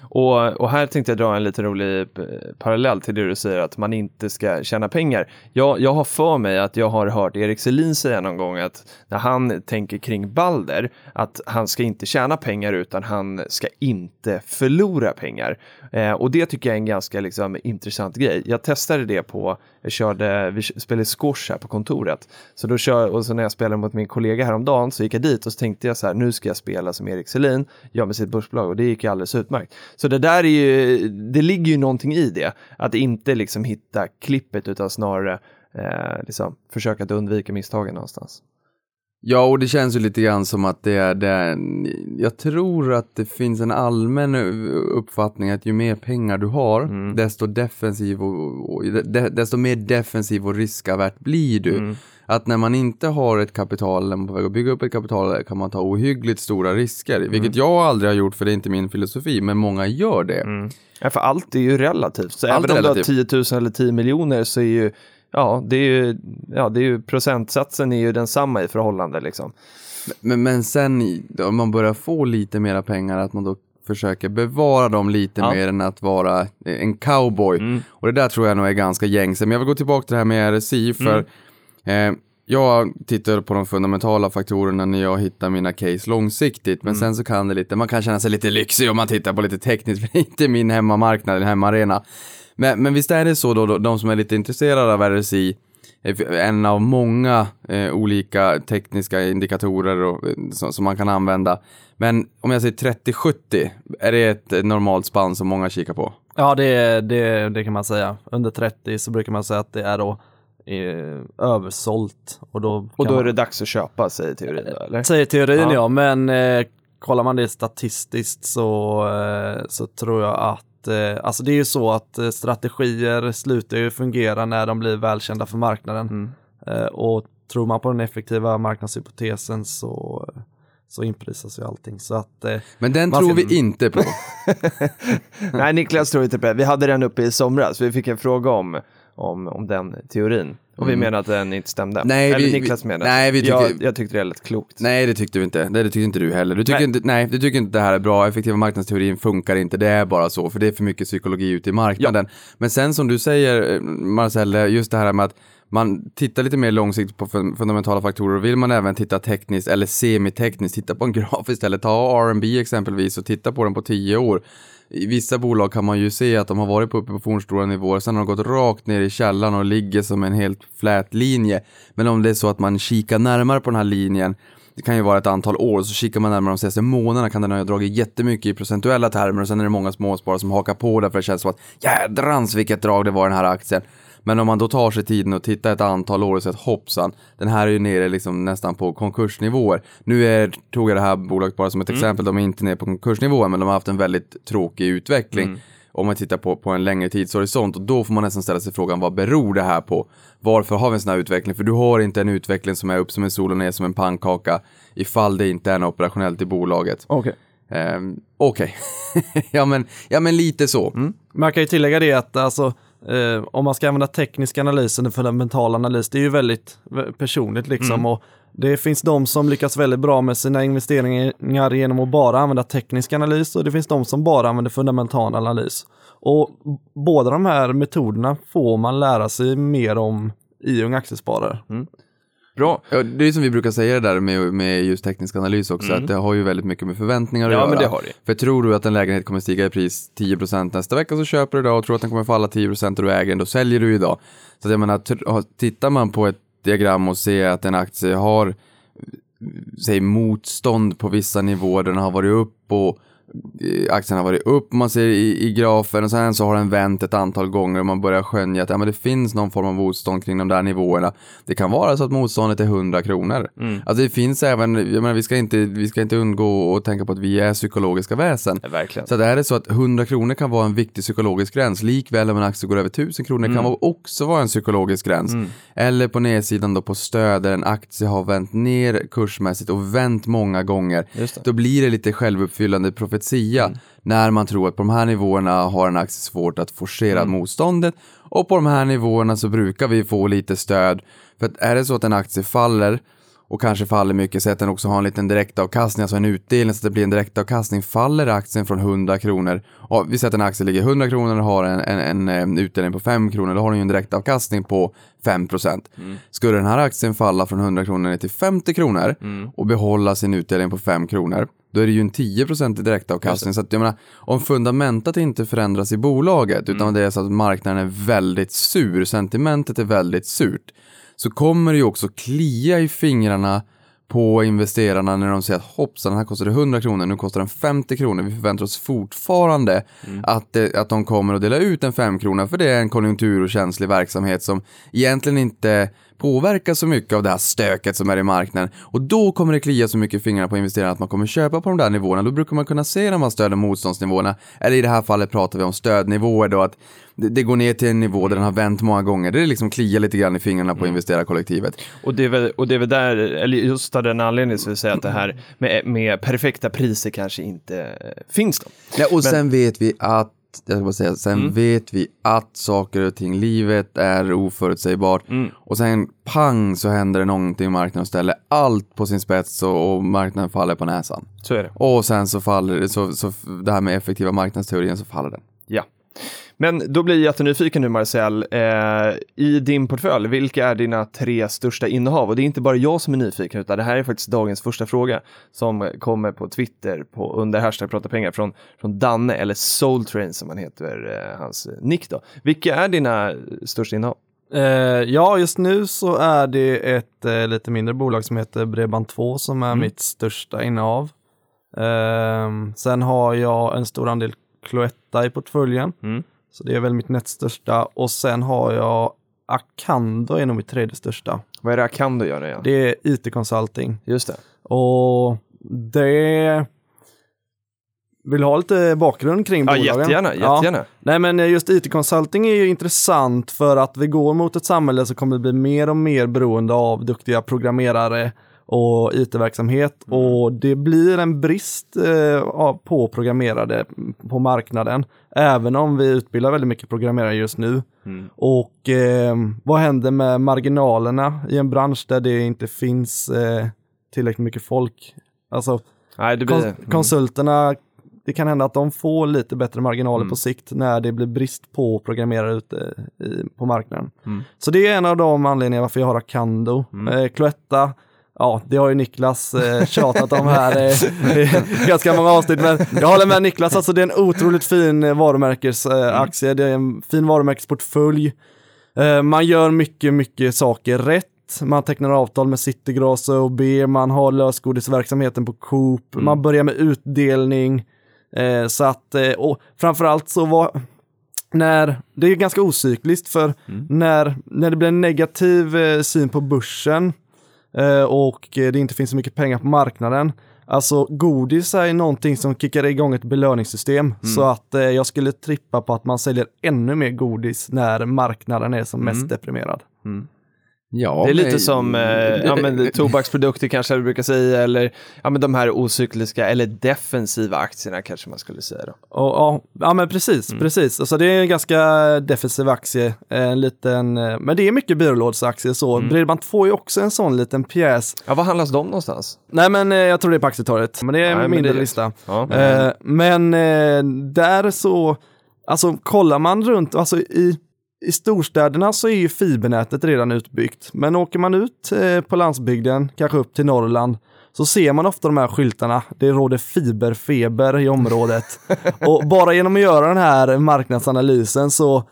Och, och här tänkte jag dra en lite rolig eh, parallell till det du säger att man inte ska tjäna pengar. Jag, jag har för mig att jag har hört Erik Selin säga någon gång att när han tänker kring Balder att han ska inte tjäna pengar utan han ska inte förlora pengar. Eh, och det tycker jag är en ganska liksom, intressant grej. Jag testade det på, jag körde, vi spelade squash här på kontoret. Så då kör, och så när jag spelade mot min kollega häromdagen så gick jag dit och så tänkte jag så här, nu ska jag spela som Erik Selin, jag med sitt börsbolag och det gick ju alldeles utmärkt. Så det där är ju, det ligger ju någonting i det, att inte liksom hitta klippet utan snarare eh, liksom, försöka att undvika misstagen någonstans. Ja, och det känns ju lite grann som att det är, det är jag tror att det finns en allmän uppfattning att ju mer pengar du har, Mm. desto defensiv och, och de, desto mer defensiv och riskavärt blir du. Mm. Att när man inte har ett kapital, eller man på väg att bygga upp ett kapital, kan man ta ohyggligt stora risker. Mm. Vilket jag aldrig har gjort, för det är inte min filosofi, men många gör det. Mm. Ja, för allt är ju relativt. Så Allt även om du har relativt. 10 000 eller 10 miljoner så är ju, ja, det är ju, ja, det är ju procentsatsen är ju densamma i förhållande liksom. Men, men sen om man börjar få lite mera pengar, att man då försöker bevara dem lite Ja. mer än att vara en cowboy. Mm. Och det där tror jag nog är ganska gängse. Men jag vill gå tillbaka till det här med RSI, för Mm. eh, jag tittar på de fundamentala faktorerna när jag hittar mina case långsiktigt. Men Mm. sen så kan det lite, man kan känna sig lite lyxig om man tittar på lite tekniskt, för det är inte min hemmamarknad, eller hemmaarena. Men, men visst är det så då, då, de som är lite intresserade av RSI, är en av många eh, olika tekniska indikatorer och, eh, som, som man kan använda. Men om jag säger 30-70, är det ett eh, normalt spann som många kikar på? Ja, det, det, det kan man säga. Under 30 så brukar man säga att det är då eh, översålt. Och då, Och då är man, det dags att köpa, säger teorin då, eller? Säger teorin Ja. ja, men eh, kollar man det statistiskt så, eh, så tror jag att eh, Alltså det är ju så att eh, strategier slutar ju fungera när de blir välkända för marknaden. Mm. Eh, och tror man på den effektiva marknadshypotesen så, så inprisas ju allting. Så att, eh, Men den tror ska- vi inte på. Nej, Niklas tror inte på det. Vi hade den uppe i somras. Vi fick en fråga om, om, om den teorin. Och vi Mm. menar att den inte stämde. Nej, Eller vi- Niklas menar. nej, vi tycker- jag, jag tyckte det lät klokt. Nej, det tyckte vi inte. Nej, det tyckte inte du heller. Du tycker Nej. inte, nej, du tycker inte det här är bra. Effektiva marknadsteorin funkar inte. Det är bara så, för det är för mycket psykologi ute i marknaden. Men sen som du säger, eh, Marcel, just det här med att man tittar lite mer långsiktigt på fun- fundamentala faktorer och vill man även titta tekniskt eller semitekniskt, titta på en graf istället. Ta R&B exempelvis och titta på den på tio år. I vissa bolag kan man ju se att de har varit på uppe på fornstora nivåer, sen har de gått rakt ner i källan och ligger som en helt flät linje. Men om det är så att man kikar närmare på den här linjen, det kan ju vara ett antal år, så kikar man närmare de senaste månaderna kan den ha dragit jättemycket i procentuella termer och sen är det många småsparare som hakar på därför det känns som att jädrans vilket drag det var i den här aktien. Men om man då tar sig tiden och tittar ett antal år och säger att hoppsan, den här är ju nere liksom nästan på konkursnivåer. Nu är, tog jag det här bolaget bara som ett exempel, de är inte nere på konkursnivåer men de har haft en väldigt tråkig utveckling. Om man tittar på, på en längre tidshorisont och då får man nästan ställa sig frågan vad beror det här på? Varför har vi en sån här utveckling? För du har inte en utveckling som är upp som en sol och ner som en pannkaka ifall det inte är något operationellt i bolaget. Okej. Ehm, Okej, ja, men, ja men lite så. Man kan ju tillägga det att alltså, eh, om man ska använda teknisk analys eller fundamental analys, det är ju väldigt personligt liksom. Och det finns de som lyckas väldigt bra med sina investeringar genom att bara använda teknisk analys och det finns de som bara använder fundamental analys. Och båda de här metoderna får man lära sig mer om i Unga Aktiesparare. Bra. Ja, det är som vi brukar säga det där med, med just teknisk analys också, att det har ju väldigt mycket med förväntningar att Ja, göra. men det har det. För tror du att en lägenhet kommer stiga i pris 10% nästa vecka så köper du idag och tror att den kommer falla 10% och du äger den, då säljer du idag. Så att jag menar, tittar man på ett diagram och ser att en aktie har, säg motstånd på vissa nivåer, den har varit upp och aktien har varit upp, man ser i, i grafen och sen så har den vänt ett antal gånger och man börjar skönja att ja, men det finns någon form av motstånd kring de där nivåerna. Det kan vara så att motståndet är 100 kronor. Alltså det finns även, jag menar vi ska inte, vi ska inte undgå att tänka på att vi är psykologiska väsen. Ja, verkligen. Så att är det så att 100 kronor kan vara en viktig psykologisk gräns, likväl om en aktie går över 1000 kronor kan vara- också vara en psykologisk gräns. Eller på nedsidan då på stöd där en aktie har vänt ner kursmässigt och vänt många gånger. Det. Då blir det lite självuppfyllande profetia när man tror att på de här nivåerna har en aktie svårt att forcera motståndet och på de här nivåerna så brukar vi få lite stöd. För att är det så att en aktie faller och kanske faller mycket så att den också har en liten direktavkastning, alltså en utdelning så att det blir en direktavkastning. Faller aktien från 100 kronor, och vi säger att en aktie ligger 100 kronor och har en, en, en, en utdelning på 5 kronor, då har den ju en direktavkastning på 5 procent. Skulle den här aktien falla från 100 kronor ner till 50 kronor och behålla sin utdelning på 5 kronor, då är det ju en 10 procent i direktavkastning. Så att jag menar, om fundamentet inte förändras i bolaget, utan det är så att marknaden är väldigt sur, sentimentet är väldigt surt, så kommer det ju också klia i fingrarna på investerarna när de säger att hoppsan, den här kostade 100 kronor, nu kostar den 50 kronor. Vi förväntar oss fortfarande att, det, att de kommer att dela ut en 5 krona för det är en konjunktur och känslig verksamhet som egentligen inte påverkar så mycket av det här stöket som är i marknaden. Och då kommer det klia så mycket i fingrarna på investerarna att man kommer köpa på de där nivåerna. Då brukar man kunna se de här stöd och motståndsnivåerna. Eller i det här fallet pratar vi om stödnivåer då, att det, går ner till en nivå där den har vänt många gånger. Det är liksom klia lite grann i fingrarna på investerarkollektivet. Och det, är väl, och det är väl där, eller just av den anledningen så vill säga att det här med, med perfekta priser kanske inte eh, finns då. Ja, och sen vet vi att jag ska bara säga, sen Mm. vet vi att saker och ting, livet är oförutsägbart. Mm. Och sen pang så händer det någonting i marknaden och ställer allt på sin spets och, och marknaden faller på näsan. Så är det. Och sen så faller det, så, så det här med effektiva marknadsteorin så faller den. Ja. Men då blir jag jättenyfiken nu Marcel. Eh, I din portfölj, vilka är dina tre största innehav? Och det är inte bara jag som är nyfiken, utan det här är faktiskt dagens första fråga som kommer på Twitter på, under hashtag prata pengar från, från Danne, eller Soultrain som han heter, eh, hans nick då. Vilka är dina största innehav? Eh, ja, just nu så är det ett eh, lite mindre bolag som heter Bredband2 som är mitt största innehav. Ehm, sen har jag en stor andel Cloetta i portföljen, Mm. Så det är väl mitt näst största. Och sen har jag Acando är nog mitt tredje största. Vad är det Akando gör nu igen? Det är IT-consulting. Just det. Och det... Vill du ha lite bakgrund kring Ja, bolagen? jättegärna, Ja. jättegärna. Nej men just IT-consulting är ju intressant för att vi går mot ett samhälle som kommer bli mer och mer beroende av duktiga programmerare och IT-verksamhet och det blir en brist eh, på programmerare på marknaden. Även om vi utbildar väldigt mycket programmerare just nu. Och eh, vad händer med marginalerna i en bransch där det inte finns eh, tillräckligt mycket folk? Alltså Nej, det blir... Kons- mm. konsulterna, det kan hända att de får lite bättre marginaler Mm. på sikt när det blir brist på programmerare ute i, på marknaden. Mm. Så det är en av de anledningarna varför jag har Acando. Eh, Cloetta, ja det har ju Niklas eh, tjatat om här eh, i ganska många avsnitt, men jag håller med Niklas, alltså det är en otroligt fin eh, varumärkesaktie, Mm. det är en fin varumärkesportfölj. Eh, man gör mycket, mycket saker rätt. Man tecknar avtal med Citygross och OB, man har lösgodisverksamheten på Coop, Mm. man börjar med utdelning. Eh, så att, eh, och framförallt så var, när, det är ganska ocykliskt för Mm. när, när det blir en negativ eh, syn på börsen eh, och eh, det inte finns så mycket pengar på marknaden. Alltså godis är någonting som kickar igång ett belöningssystem Mm. så att eh, jag skulle trippa på att man säljer ännu mer godis när marknaden är som Mm. mest deprimerad. Ja, Det är lite men- som eh, ja, men, tobaksprodukter kanske du brukar säga, eller ja, men de här ocykliska eller defensiva aktierna kanske man skulle säga. Då. Och, ja, ja, men precis, Mm. precis. Alltså det är en ganska defensiv aktie, en liten, eh, men det är mycket byrålådsaktier så. Mm. Bredband2 är också en sån liten pjäs. Ja, var handlas de någonstans? Nej men eh, jag tror det är på aktietorget, men det är Nej, mindre det- lista. Ja. Eh, men eh, där så, alltså kollar man runt, alltså i, i storstäderna så är ju fibernätet redan utbyggt. Men åker man ut eh, på landsbygden, kanske upp till Norrland, så ser man ofta de här skyltarna. Det råder fiberfeber i området. och bara genom att göra den här marknadsanalysen så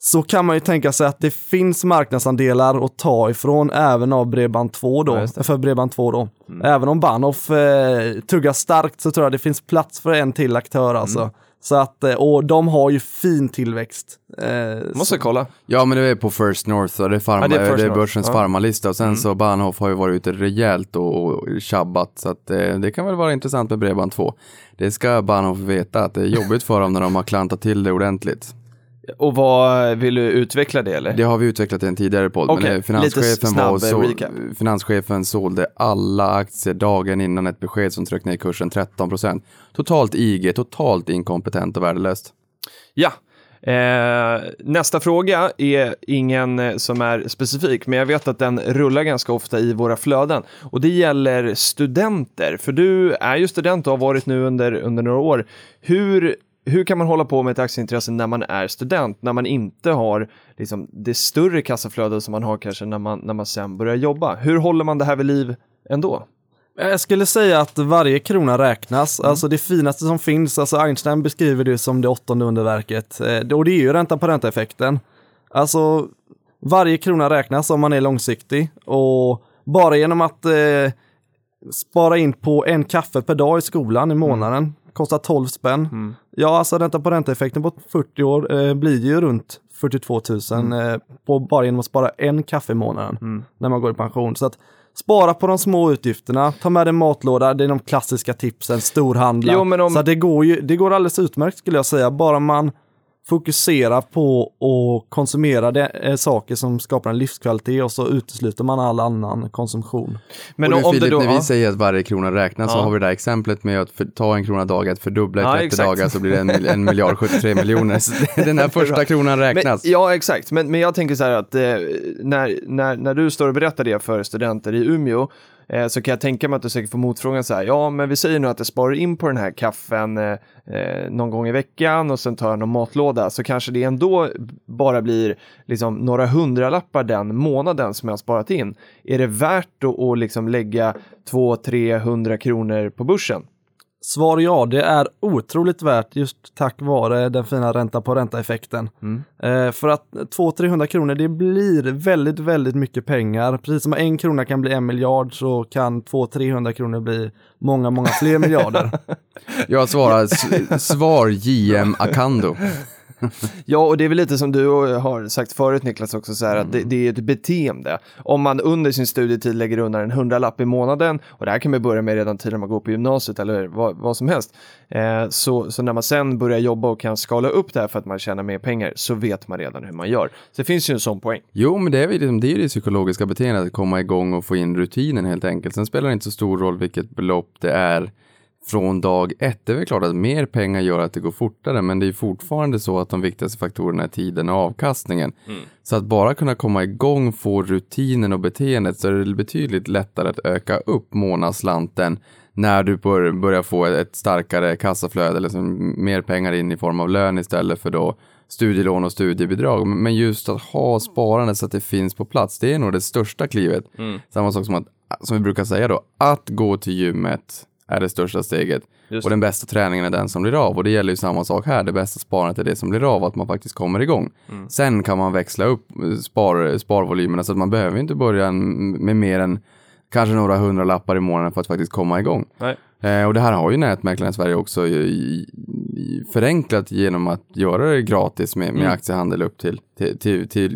så kan man ju tänka sig att det finns marknadsandelar att ta ifrån även av Bredband2 då, Ja, för Bredband2 då. Även om Bahnhof eh, tuggar starkt så tror jag det finns plats för en till aktör alltså. Så att, eh, och de har ju fin tillväxt. Eh, Måste kolla. Ja men det är på First North och det är, farma, Ja, det det är är, First North. börsens Ja. Mm. farmalista och sen så Bahnhof har ju varit ute rejält och, och tjabbat så att eh, det kan väl vara intressant med Bredband2. Det ska Bahnhof veta att det är jobbigt för dem när de har klantat till det ordentligt. Och vad, vill du utveckla det eller? Det har vi utvecklat i en tidigare podd, Okej, men eh, finanschefen, var så, finanschefen sålde alla aktier dagen innan ett besked som tryckte ner kursen 13%. Totalt IG, totalt inkompetent och värdelöst. Ja. Eh, nästa fråga är ingen eh, som är specifik, men jag vet att den rullar ganska ofta i våra flöden. Och det gäller studenter, för du är ju student och har varit nu under, under några år. Hur, hur kan man hålla på med ett aktieintresse när man är student, när man inte har liksom, det större kassaflödet som man har kanske när man, när man sen börjar jobba? Hur håller man det här vid liv ändå? Jag skulle säga att varje krona räknas. Alltså det finaste som finns, alltså Einstein beskriver det som det åttonde underverket. Eh, Och det är ju ränta på ränta-effekten. Alltså varje krona räknas om man är långsiktig och bara genom att eh, spara in på en kaffe per dag i skolan i månaden kostar 12 spänn. Ja, alltså ränta på ränta-effekten på 40 år eh, blir ju runt 42 000 eh, på, bara genom att spara en kaffe i månaden när man går i pension. Så att spara på de små utgifterna, ta med en matlåda, det är de klassiska tipsen, storhandla. Jo, om- Så det, går ju, det går alldeles utmärkt skulle jag säga, bara man fokusera på att konsumera det, eh, saker som skapar en livskvalitet och så utesluter man all annan konsumtion. Men och nu, om Filip, det då... när vi ja. säger att varje krona räknas så Ja. har vi det där exemplet med att för, ta en krona dag, att fördubbla i Ja, 30 exakt. dagar så blir det en, en miljard 73 miljoner. Så den här första kronan räknas. Men, ja, exakt. Men, men jag tänker så här att eh, när, när, när du står och berättar det för studenter i Umeå eh, så kan jag tänka mig att du säkert får motfrågan så här, ja men vi säger nu att jag sparar in på den här kaffen eh, eh, någon gång i veckan och sen tar jag någon matlåda så kanske det ändå bara blir liksom några hundralappar den månaden som jag har sparat in. Är det värt att, att liksom lägga 200-300 kronor på börsen? Svar ja, det är otroligt värt just tack vare den fina ränta på ränta-effekten. Eh, för att 200-300 kronor, det blir väldigt, väldigt mycket pengar. Precis som en krona kan bli en miljard så kan 200-300 kronor bli många, många fler miljarder. Jag svarar svar JM Akando. Ja, och det är väl lite som du har sagt förut Niklas också, så här, att det, det är ett beteende. Om man under sin studietid lägger undan en hundralapp i månaden, och det här kan man börja med redan tidigare man går på gymnasiet eller vad, vad som helst, eh, så, så när man sen börjar jobba och kan skala upp det här för att man tjänar mer pengar, så vet man redan hur man gör. Så det finns ju en sån poäng. Jo, men det är, väl liksom, det är ju det psykologiska beteendet, att komma igång och få in rutinen helt enkelt. Sen spelar det inte så stor roll vilket belopp det är från dag ett. Det är väl klart att mer pengar gör att det går fortare, men det är fortfarande så att de viktigaste faktorerna är tiden och avkastningen. Så att bara kunna komma igång, få rutinen och beteendet, så är det betydligt lättare att öka upp månadsslanten när du bör, börjar få ett starkare kassaflöde eller liksom mer pengar in i form av lön istället för då studielån och studiebidrag. Men just att ha sparande så att det finns på plats, det är nog det största klivet. Samma sak som att, som vi brukar säga då, att gå till gymmet är det största steget. Just och den bästa träningen är den som blir av. Och det gäller ju samma sak här, det bästa sparandet är det som blir av, att man faktiskt kommer igång. Sen kan man växla upp eh, spar, sparvolymerna så att man behöver inte börja med mer än kanske några hundra lappar i månaden för att faktiskt komma igång. Eh, och det här har ju nätmäklarna i Sverige också i, i, i förenklat genom att göra det gratis med, med Mm. aktiehandel upp till, till, till, till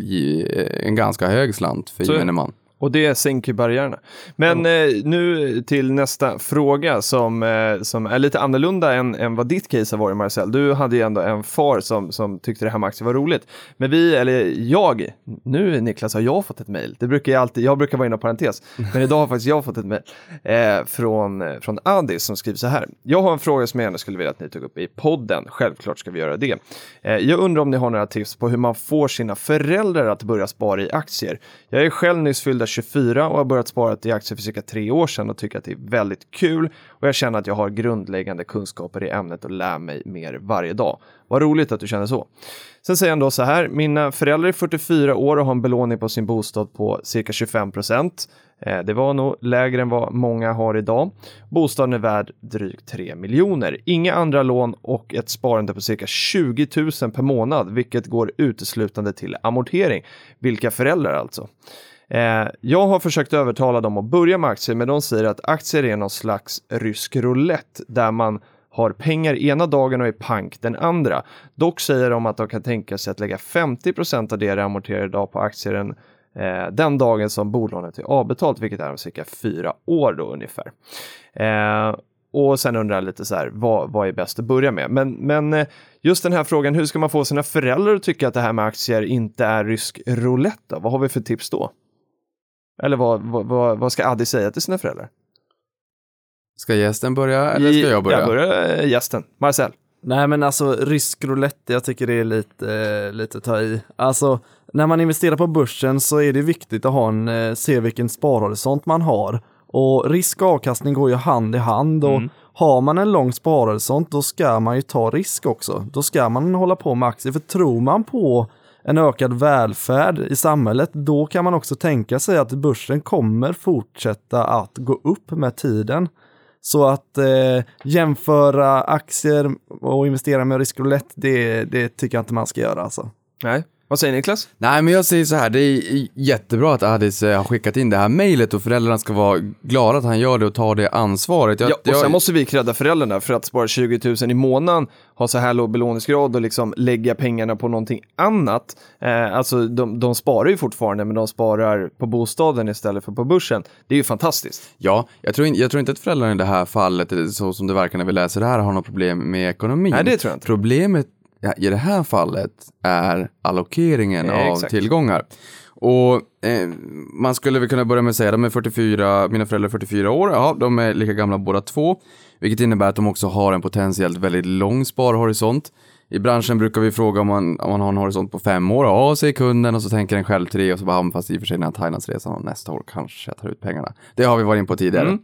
eh, en ganska hög slant för gemene man. Och det sänker barriärerna. Men eh, nu till nästa fråga som, eh, som är lite annorlunda än, än vad ditt case har varit Marcel. Du hade ju ändå en far som, som tyckte det här med aktier var roligt. Men vi, eller jag, nu Niklas har jag fått ett mejl. Det brukar jag alltid, jag brukar vara på parentes. Men idag har faktiskt jag fått ett mejl eh, från, från Adis som skriver så här. Jag har en fråga som jag gärna skulle vilja att ni tog upp i podden. Självklart ska vi göra det. Eh, jag undrar om ni har några tips på hur man får sina föräldrar att börja spara i aktier. Jag är själv nyss fyllda 24 och har börjat spara i aktier för cirka tre år sedan och tycker att det är väldigt kul och jag känner att jag har grundläggande kunskaper i ämnet och lär mig mer varje dag. Vad roligt att du känner så. Sen säger han då så här, mina föräldrar är 44 år och har en belåning på sin bostad på cirka 25 procent. Eh, det var nog lägre än vad många har idag. Bostaden är värd drygt 3 miljoner. Inga andra lån och ett sparande på cirka 20 000 per månad, vilket går uteslutande till amortering. Vilka föräldrar alltså. Eh, jag har försökt övertala dem att börja med aktier, men de säger att aktier är någon slags rysk roulette där man har pengar ena dagen och är pank den andra. Dock säger de att de kan tänka sig att lägga 50% av det de amorterar idag på aktier den, eh, den dagen som bolånet är avbetalt, vilket är om cirka fyra år då ungefär. Eh, och sen undrar jag lite så här, vad, vad är bäst att börja med? Men, men eh, just den här frågan, hur ska man få sina föräldrar att tycka att det här med aktier inte är rysk roulette? Då? Vad har vi för tips då? Eller vad, vad, vad, ska Addi säga till sina föräldrar? Ska gästen börja eller ska jag börja? Jag börjar eh, gästen, Marcel. Nej men alltså rysk roulette, jag tycker det är lite, eh, lite ta i. Alltså när man investerar på börsen så är det viktigt att ha en, eh, se vilken sparhorisont man har. Och risk och avkastning går ju hand i hand och har man en lång sparhorisont då ska man ju ta risk också. Då ska man hålla på med aktier, för tror man på en ökad välfärd i samhället, då kan man också tänka sig att börsen kommer fortsätta att gå upp med tiden. Så att eh, jämföra aktier och investera med riskroulett, det, det tycker jag inte man ska göra alltså. Nej. Vad säger Niklas? Nej, men jag säger så här, det är jättebra att Adis eh, har skickat in det här mejlet och föräldrarna ska vara glada att han gör det och tar det ansvaret. Jag, Ja, och jag, sen måste vi credda föräldrarna för att spara 20 000 i månaden, ha så här låg belåningsgrad och liksom lägga pengarna på någonting annat. Eh, alltså de, de sparar ju fortfarande, men de sparar på bostaden istället för på börsen. Det är ju fantastiskt. Ja, jag tror, in, jag tror inte att föräldrarna i det här fallet, eller så som det verkar när vi läser det här, har något problem med ekonomin. Nej, det tror jag inte. Problemet ja, i det här fallet är allokeringen Eh, av exakt. tillgångar. Och eh, man skulle väl kunna börja med att säga, de är 44, mina föräldrar är 44 år, ja, de är lika gamla båda två, vilket innebär att de också har en potentiellt väldigt lång sparhorisont. I branschen brukar vi fråga om man, om man har en horisont på fem år, ja, säger kunden och så tänker den själv tre och så bara, fast i och för sig den här Thailandsresan och nästa år kanske jag tar ut pengarna. Det har vi varit in på tidigare. Mm.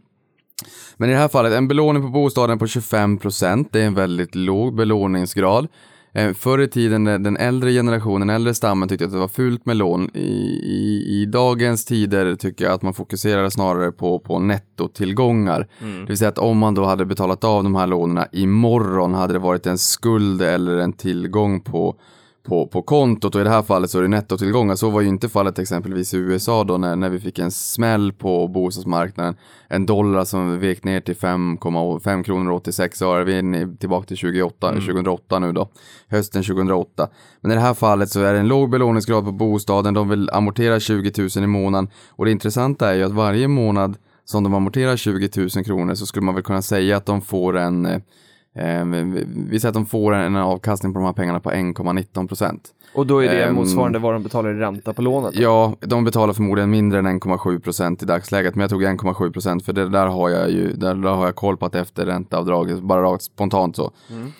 Men i det här fallet, en belåning på bostaden på 25% det är en väldigt låg belåningsgrad. Eh, Förr i tiden, när den äldre generationen, den äldre stammen tyckte att det var fult med lån. I, i, I dagens tider tycker jag att man fokuserar snarare på, på nettotillgångar. Det vill säga att om man då hade betalat av de här lånen imorgon hade det varit en skuld eller en tillgång på på, på kontot och i det här fallet så är det nettotillgångar. Så var ju inte fallet exempelvis i USA då när, när vi fick en smäll på bostadsmarknaden. En dollar som vek ner till 5,5 kronor och 86 öre. Vi är tillbaka till 28, 2008 nu då. Hösten 2008. Men i det här fallet så är det en låg belåningsgrad på bostaden. De vill amortera 20 000 i månaden. Och det intressanta är ju att varje månad som de amorterar 20 000 kronor så skulle man väl kunna säga att de får en Eh, vi- vi säger att de får en avkastning på de här pengarna på 1,19 procent. Och då är det Ehm, motsvarande vad de betalar i ränta på lånet. Ja, de betalar förmodligen mindre än 1,7 procent i dagsläget, men jag tog 1,7 procent för det där har jag ju, där, där har jag koll på att efter ränteavdraget, bara rakt spontant så.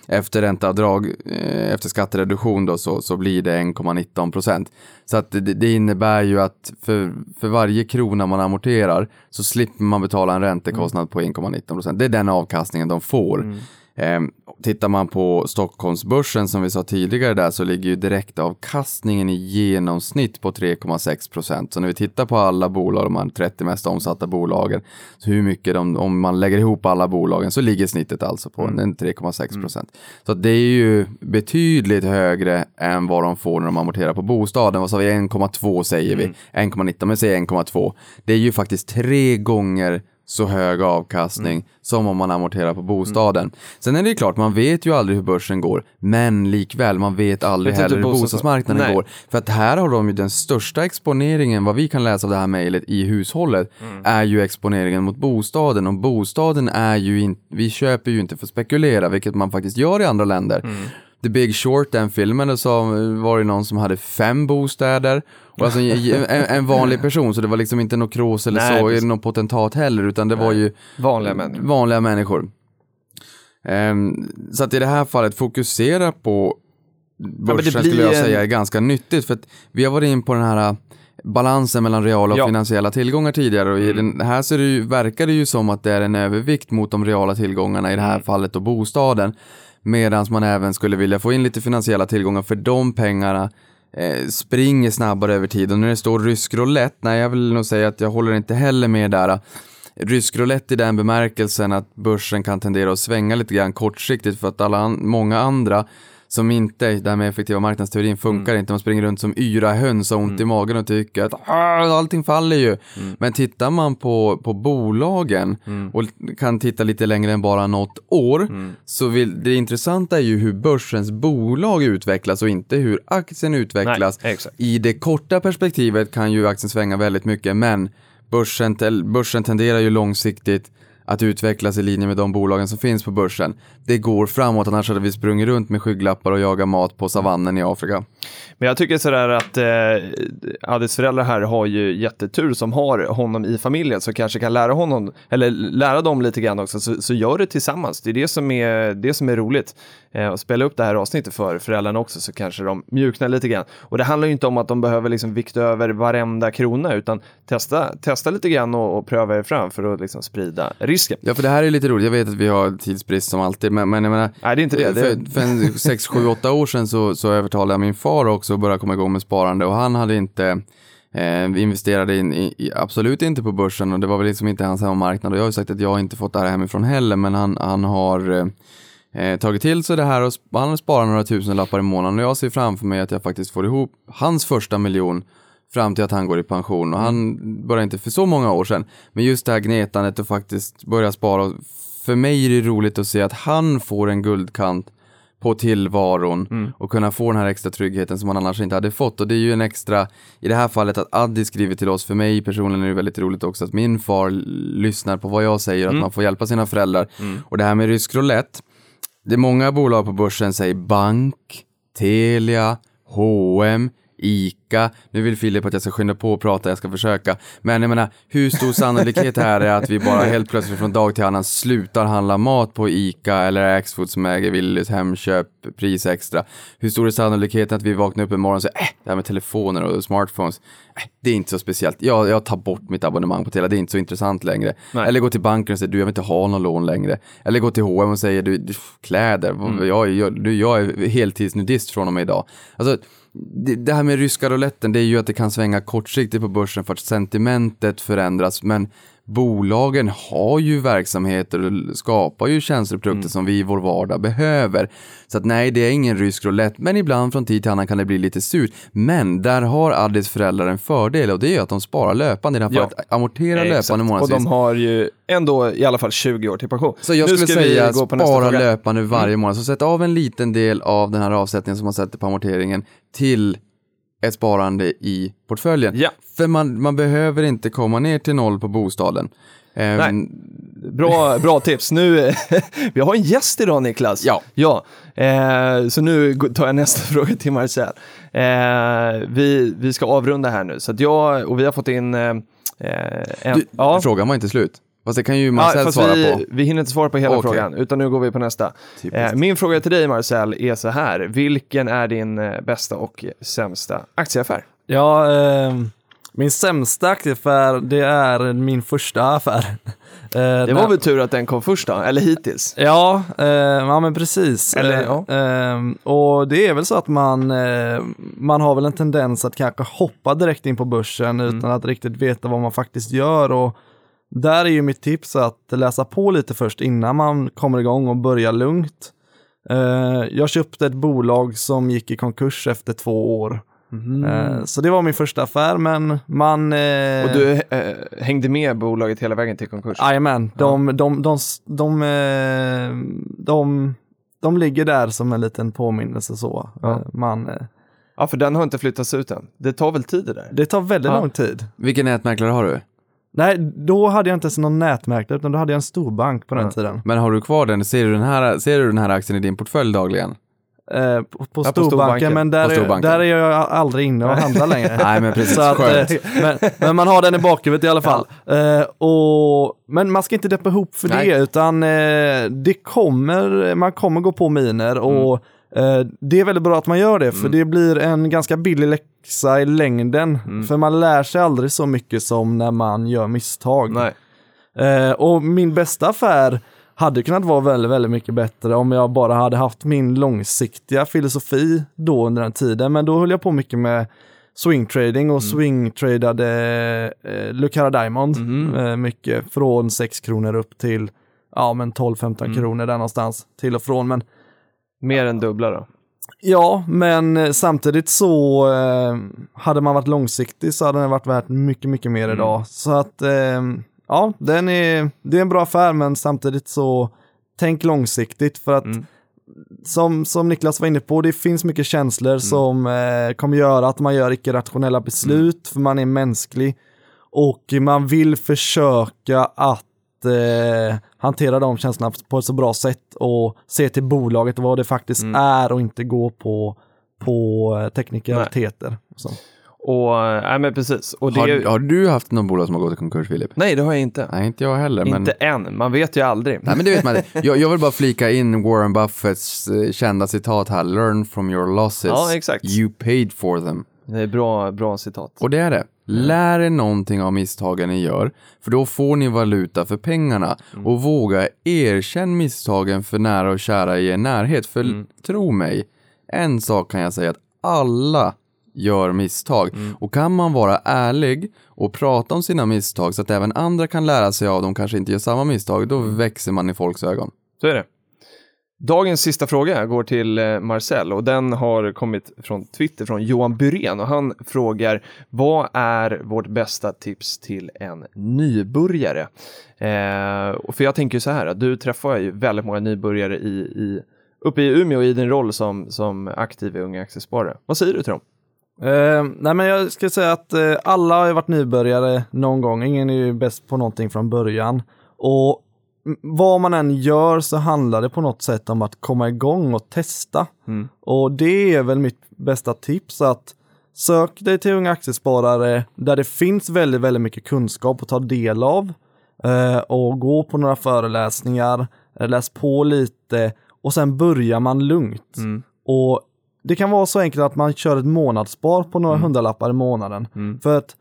Efter ränteavdrag, eh, efter skattereduktion då, så, så blir det 1,19 procent. Så att det, det innebär ju att för, för varje krona man amorterar så slipper man betala en räntekostnad på 1,19 procent. Det är den avkastningen de får. Eh, tittar man på Stockholmsbörsen som vi sa tidigare där så ligger ju direktavkastningen i genomsnitt på 3,6 procent. Så när vi tittar på alla bolag, de här 30 mest omsatta bolagen, så hur mycket de, om man lägger ihop alla bolagen så ligger snittet alltså på en 3,6 procent. Så att det är ju betydligt högre än vad de får när de amorterar på bostaden. Vad sa vi? 1,2 säger vi. 1,19 men säg 1,2. Det är ju faktiskt tre gånger så hög avkastning Mm. som om man amorterar på bostaden. Sen är det ju klart, man vet ju aldrig hur börsen går, men likväl, man vet aldrig Vet heller hur bostads- bostadsmarknaden Nej. går. För att här har de ju den största exponeringen, vad vi kan läsa av det här mejlet i hushållet, Mm. är ju exponeringen mot bostaden. Och bostaden är ju inte, vi köper ju inte för att spekulera, vilket man faktiskt gör i andra länder. Mm. The Big Short, den filmen, så var det någon som hade fem bostäder. Alltså en, en vanlig person, så det var liksom inte något krås eller Nej, så, precis. eller någon potentat heller, utan det var ju Vanliga människor. vanliga människor. Ehm, så att i det här fallet fokusera på börsen blir skulle jag en- säga är ganska nyttigt. För att vi har varit in på den här äh, balansen mellan reala och Ja. finansiella tillgångar tidigare och i den här ser det ju, verkar det ju som att det är en övervikt mot de reala tillgångarna i det här Mm. fallet och bostaden. Medan man även skulle vilja få in lite finansiella tillgångar för de pengarna eh, springer snabbare över tid. Och när det står rysk roulette, nej jag vill nog säga att jag håller inte heller med där. Rysk roulette i den bemärkelsen att börsen kan tendera att svänga lite grann kortsiktigt för att alla an- många andra som inte, det här med effektiva marknadsteorin funkar inte, man springer runt som yra höns och ont i magen och tycker att "Ah, allting faller ju. Men tittar man på, på bolagen och kan titta lite längre än bara något år, så vill, det intressanta är ju hur börsens bolag utvecklas och inte hur aktien utvecklas. Nej. I det korta perspektivet kan ju aktien svänga väldigt mycket, men börsen, börsen tenderar ju långsiktigt att utvecklas i linje med de bolagen som finns på börsen. Det går framåt, annars hade vi sprungit runt med skygglappar och jagat mat på savannen i Afrika. Men jag tycker sådär att eh, Addis föräldrar här har ju jättetur som har honom i familjen så kanske kan lära honom, eller lära dem lite grann också, så, så gör det tillsammans. Det är det som är, det som är roligt. Eh, och spela upp det här avsnittet för föräldrarna också så kanske de mjuknar lite grann. Och det handlar ju inte om att de behöver liksom vikta över varenda krona utan testa, testa lite grann och, och pröva er fram för att liksom sprida risken. Ja, för det här är lite roligt. Jag vet att vi har tidsbrist som alltid, men, men jag menar, Nej, det är inte det. det För, för en 6, 7, 8 år sedan så, så övertalade jag min far också att börja komma igång med sparande och han hade inte eh, investerade in, i, absolut inte på börsen och det var väl liksom inte hans hemmamarknad och jag har ju sagt att jag inte fått det här hemifrån heller men han, han har eh, eh, tagit till sig det här och han har sparat några tusen lappar i månaden och jag ser framför mig att jag faktiskt får ihop hans första miljon fram till att han går i pension. Och han började inte för så många år sedan. Men just det här gnetandet och faktiskt börja spara. För mig är det roligt att se att han får en guldkant på tillvaron. Och kunna få den här extra tryggheten som man annars inte hade fått. Och det är ju en extra, i det här fallet att Addi skriver till oss, för mig personligen är det väldigt roligt också att min far lyssnar på vad jag säger, att man får hjälpa sina föräldrar. Och det här med rysk roulette, det är många bolag på börsen säger bank, Telia, H&M, ICA. Nu vill Filip att jag ska skynda på och prata, jag ska försöka. Men jag menar, hur stor sannolikhet är det att vi bara helt plötsligt från dag till annan slutar handla mat på ICA eller Axfood som äger Willys, Hemköp, Pris Extra? Hur stor är sannolikheten att vi vaknar upp en morgon och säger äh, det här med telefoner och smartphones, äh, det är inte så speciellt. Jag, jag tar bort mitt abonnemang på Telia, det är inte så intressant längre. Nej. Eller gå till banken och säga du jag vill inte ha någon lån längre. Eller gå till H&M och säga du, du kläder, Mm. jag, jag, jag är heltidsnudist från och med idag. Alltså, det, det här med ryska rouletten, det är ju att det kan svänga kortsiktigt på börsen för att sentimentet förändras, men bolagen har ju verksamheter och skapar ju tjänster och produkter som vi i vår vardag behöver. Så att nej, det är ingen rysk roulette, men ibland från tid till annan kan det bli lite surt. Men där har Addis föräldrar en fördel och det är att de sparar löpande i det här Ja. fallet, amorterar Exakt. löpande Och månadsvis. de har ju ändå i alla fall 20 år till pension. Så jag Nu skulle säga spara. Mm. löpande varje månad. Så sätt av en liten del av den här avsättningen som man sätter på amorteringen till ett sparande i portföljen. Ja. För man, man behöver inte komma ner till noll på bostaden. Ehm, Nej. Bra, bra tips. Nu, vi har en gäst idag Niklas. Ja. ja. Eh, så nu tar jag nästa fråga till Marcel. Eh, vi, vi ska avrunda här nu. Så jag, och vi har fått in eh, en... du, ja. Frågan var inte slut. Fast det kan ju Ja, Marcel fast svara vi, på. vi hinner inte svara på hela Okej. frågan, utan nu går vi på nästa. Typiskt. Eh, min fråga till dig Marcel är så här. Vilken är din eh, bästa och sämsta aktieaffär? Ja, eh, min sämsta aktiefär, det är min första affär. Eh, Det var väl tur att den kom först då, eller hittills? Ja, eh, ja men precis. Eller, Eh, ja. eh, och det är väl så att man, eh, man har väl en tendens att kanske hoppa direkt in på börsen Mm. utan att riktigt veta vad man faktiskt gör. Och där är ju mitt tips att läsa på lite först innan man kommer igång och börjar lugnt. Eh, jag köpte ett bolag som gick i konkurs efter två år. Eh, så det var min första affär, men man... eh, Och du hängde med bolaget hela vägen till konkurs? Jajamän, de, de, de, de, de, de ligger där som en liten påminnelse så. Ja. Man, Ja, för den har inte flyttats ut än. Det tar väl tid det där? det tar väldigt Ja. lång tid. Vilken nätmäklare har du? Nej, då hade jag inte ens någon nätmäklare utan då hade jag en storbank på den Ja. tiden. Men har du kvar den? Ser du den här, ser du den här aktien i din portfölj dagligen? Eh, på, på, på storbanken, storbanken. men där, På är, där är jag aldrig inne och handlar längre. Nej, men precis. Att, eh, men, men man har den i bakhuvudet i alla fall. Eh, och, men man ska inte deppa ihop för Nej. det, utan eh, det kommer, man kommer gå på miner och eh, det är väldigt bra att man gör det, för det blir en ganska billig läxa i längden. För man lär sig aldrig så mycket som när man gör misstag. Eh, och min bästa affär hade kunnat vara väldigt, väldigt mycket bättre om jag bara hade haft min långsiktiga filosofi då under den tiden. Men då höll jag på mycket med swing trading och swing-tradade eh, Lucara Diamond eh, mycket från 6 kronor upp till ja, men 12-15 kronor där någonstans till och från. Men Mer än dubbla då? Ja, men samtidigt så eh, hade man varit långsiktig så hade den varit värt mycket, mycket mer idag. Så att eh, ja, den är, det är en bra affär, men samtidigt så tänk långsiktigt för att Mm. som, som Niklas var inne på, det finns mycket känslor som eh, kommer göra att man gör icke-rationella beslut, för man är mänsklig. Och man vill försöka att eh, hantera de känslorna på ett så bra sätt och se till bolaget vad det faktiskt är och inte gå på, på teknikaliteter. Så. Och, eh, nej men precis. Och det, Har, har du haft någon bolag som har gått i konkurs, Filip? Nej, det har jag inte. Nej, inte jag heller. Men... Inte än, man vet ju aldrig. Nej men det vet man jag, jag vill bara flika in Warren Buffetts eh, kända citat här. Learn from your losses. Ja, exakt. You paid for them. Det är bra, bra citat. Och det är det. Lär er någonting av misstagen ni gör, för då får ni valuta för pengarna. Och våga erkänn misstagen för nära och kära i er närhet. För tro mig, en sak kan jag säga att alla gör misstag. Och kan man vara ärlig och prata om sina misstag så att även andra kan lära sig av dem, kanske inte gör samma misstag, då växer man i folks ögon. Så är det. Dagens sista fråga går till eh, Marcel och den har kommit från Twitter från Johan Byrén och han frågar vad är vårt bästa tips till en nybörjare? Eh, och för jag tänker så här att du träffar ju väldigt många nybörjare i, i, uppe i Umeå i din roll som, som aktiv i Unga Aktiesparare. Vad säger du till dem? Eh, nej men jag ska säga att eh, alla har ju varit nybörjare någon gång. Ingen är ju bäst på någonting från början. Och vad man än gör så handlar det på något sätt om att komma igång och testa. Mm. Och det är väl mitt bästa tips att sök dig till unga aktiesparare där det finns väldigt, väldigt mycket kunskap att ta del av eh, och gå på några föreläsningar, eh, läs på lite och sen börjar man lugnt. Mm. Och det kan vara så enkelt att man kör ett månadsspar på några hundralappar i månaden. Mm. För att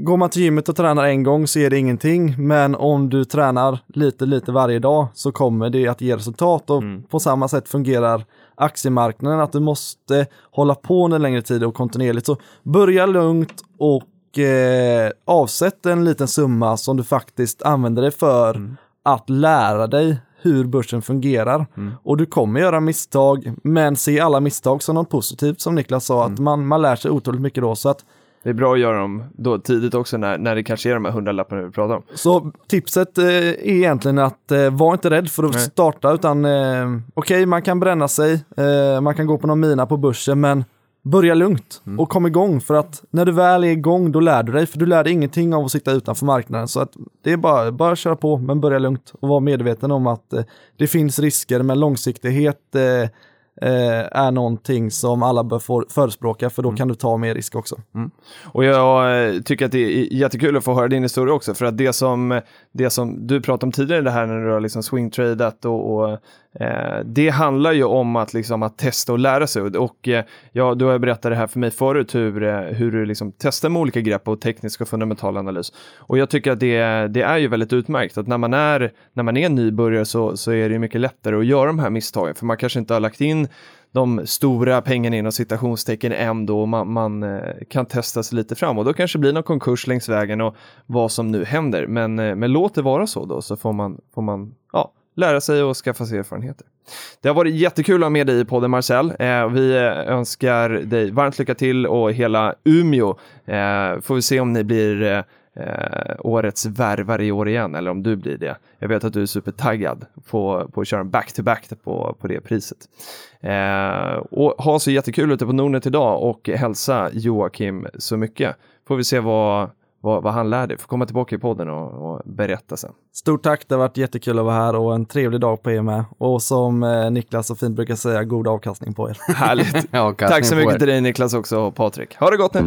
går man till gymmet och tränar en gång så är det ingenting. Men om du tränar lite, lite varje dag så kommer det att ge resultat. Och Mm. på samma sätt fungerar aktiemarknaden, att du måste hålla på under längre tid och kontinuerligt. Så börja lugnt och eh, avsätt en liten summa som du faktiskt använder dig för Mm. att lära dig hur börsen fungerar. Mm. Och du kommer göra misstag, men se alla misstag som något positivt som Niklas sa, Mm. att man, man lär sig otroligt mycket då. Så att Det är bra att göra dem då tidigt också när, när det kanske är de här hundralapparna vi pratar om. Så tipset eh, är egentligen att eh, var inte rädd för att Nej. starta utan eh, okej man kan bränna sig, eh, man kan gå på någon mina på börsen men börja lugnt Mm. och kom igång för att när du väl är igång då lär du dig för du lär dig ingenting av att sitta utanför marknaden så att det är bara, bara köra på men börja lugnt och vara medveten om att eh, det finns risker men långsiktighet eh, är någonting som alla bör få förespråka för då kan du ta mer risk också. Och jag eh, tycker att det är jättekul att få höra din historia också, för att det som, det som du pratade om tidigare, det här när du har liksom swingtradat och, och eh, det handlar ju om att, liksom, att testa och lära sig. Och eh, ja, du har berättat det här för mig förut, hur, hur du liksom testar med olika grepp och teknisk och fundamental analys. Och jag tycker att det, det är ju väldigt utmärkt, att när man är, när man är nybörjare så, så är det mycket lättare att göra de här misstagen, för man kanske inte har lagt in de stora pengarna inom citationstecken ändå och man, man eh, kan testa sig lite fram och då kanske det blir någon konkurs längs vägen och vad som nu händer. Men, eh, men låt det vara så då så får man, får man ja, lära sig och skaffa sig erfarenheter. Det har varit jättekul att ha med dig i podden Marcel. Eh, vi eh, önskar dig varmt lycka till och hela Umeå. Eh, får vi se om ni blir eh, eh, årets värvare i år igen eller om du blir det. Jag vet att du är supertaggad på, på att köra en back-to-back på, på det priset. Eh, och ha så jättekul ute på Nordnet idag och hälsa Joakim så mycket. Får vi se vad, vad, vad han lär dig. Får komma tillbaka i podden och, och berätta sen. Stort tack, det har varit jättekul att vara här och en trevlig dag på er med. Och som eh, Niklas så fint brukar säga, god avkastning på er. Härligt. Tack så mycket till dig Niklas också och Patrik. Ha det gott nu!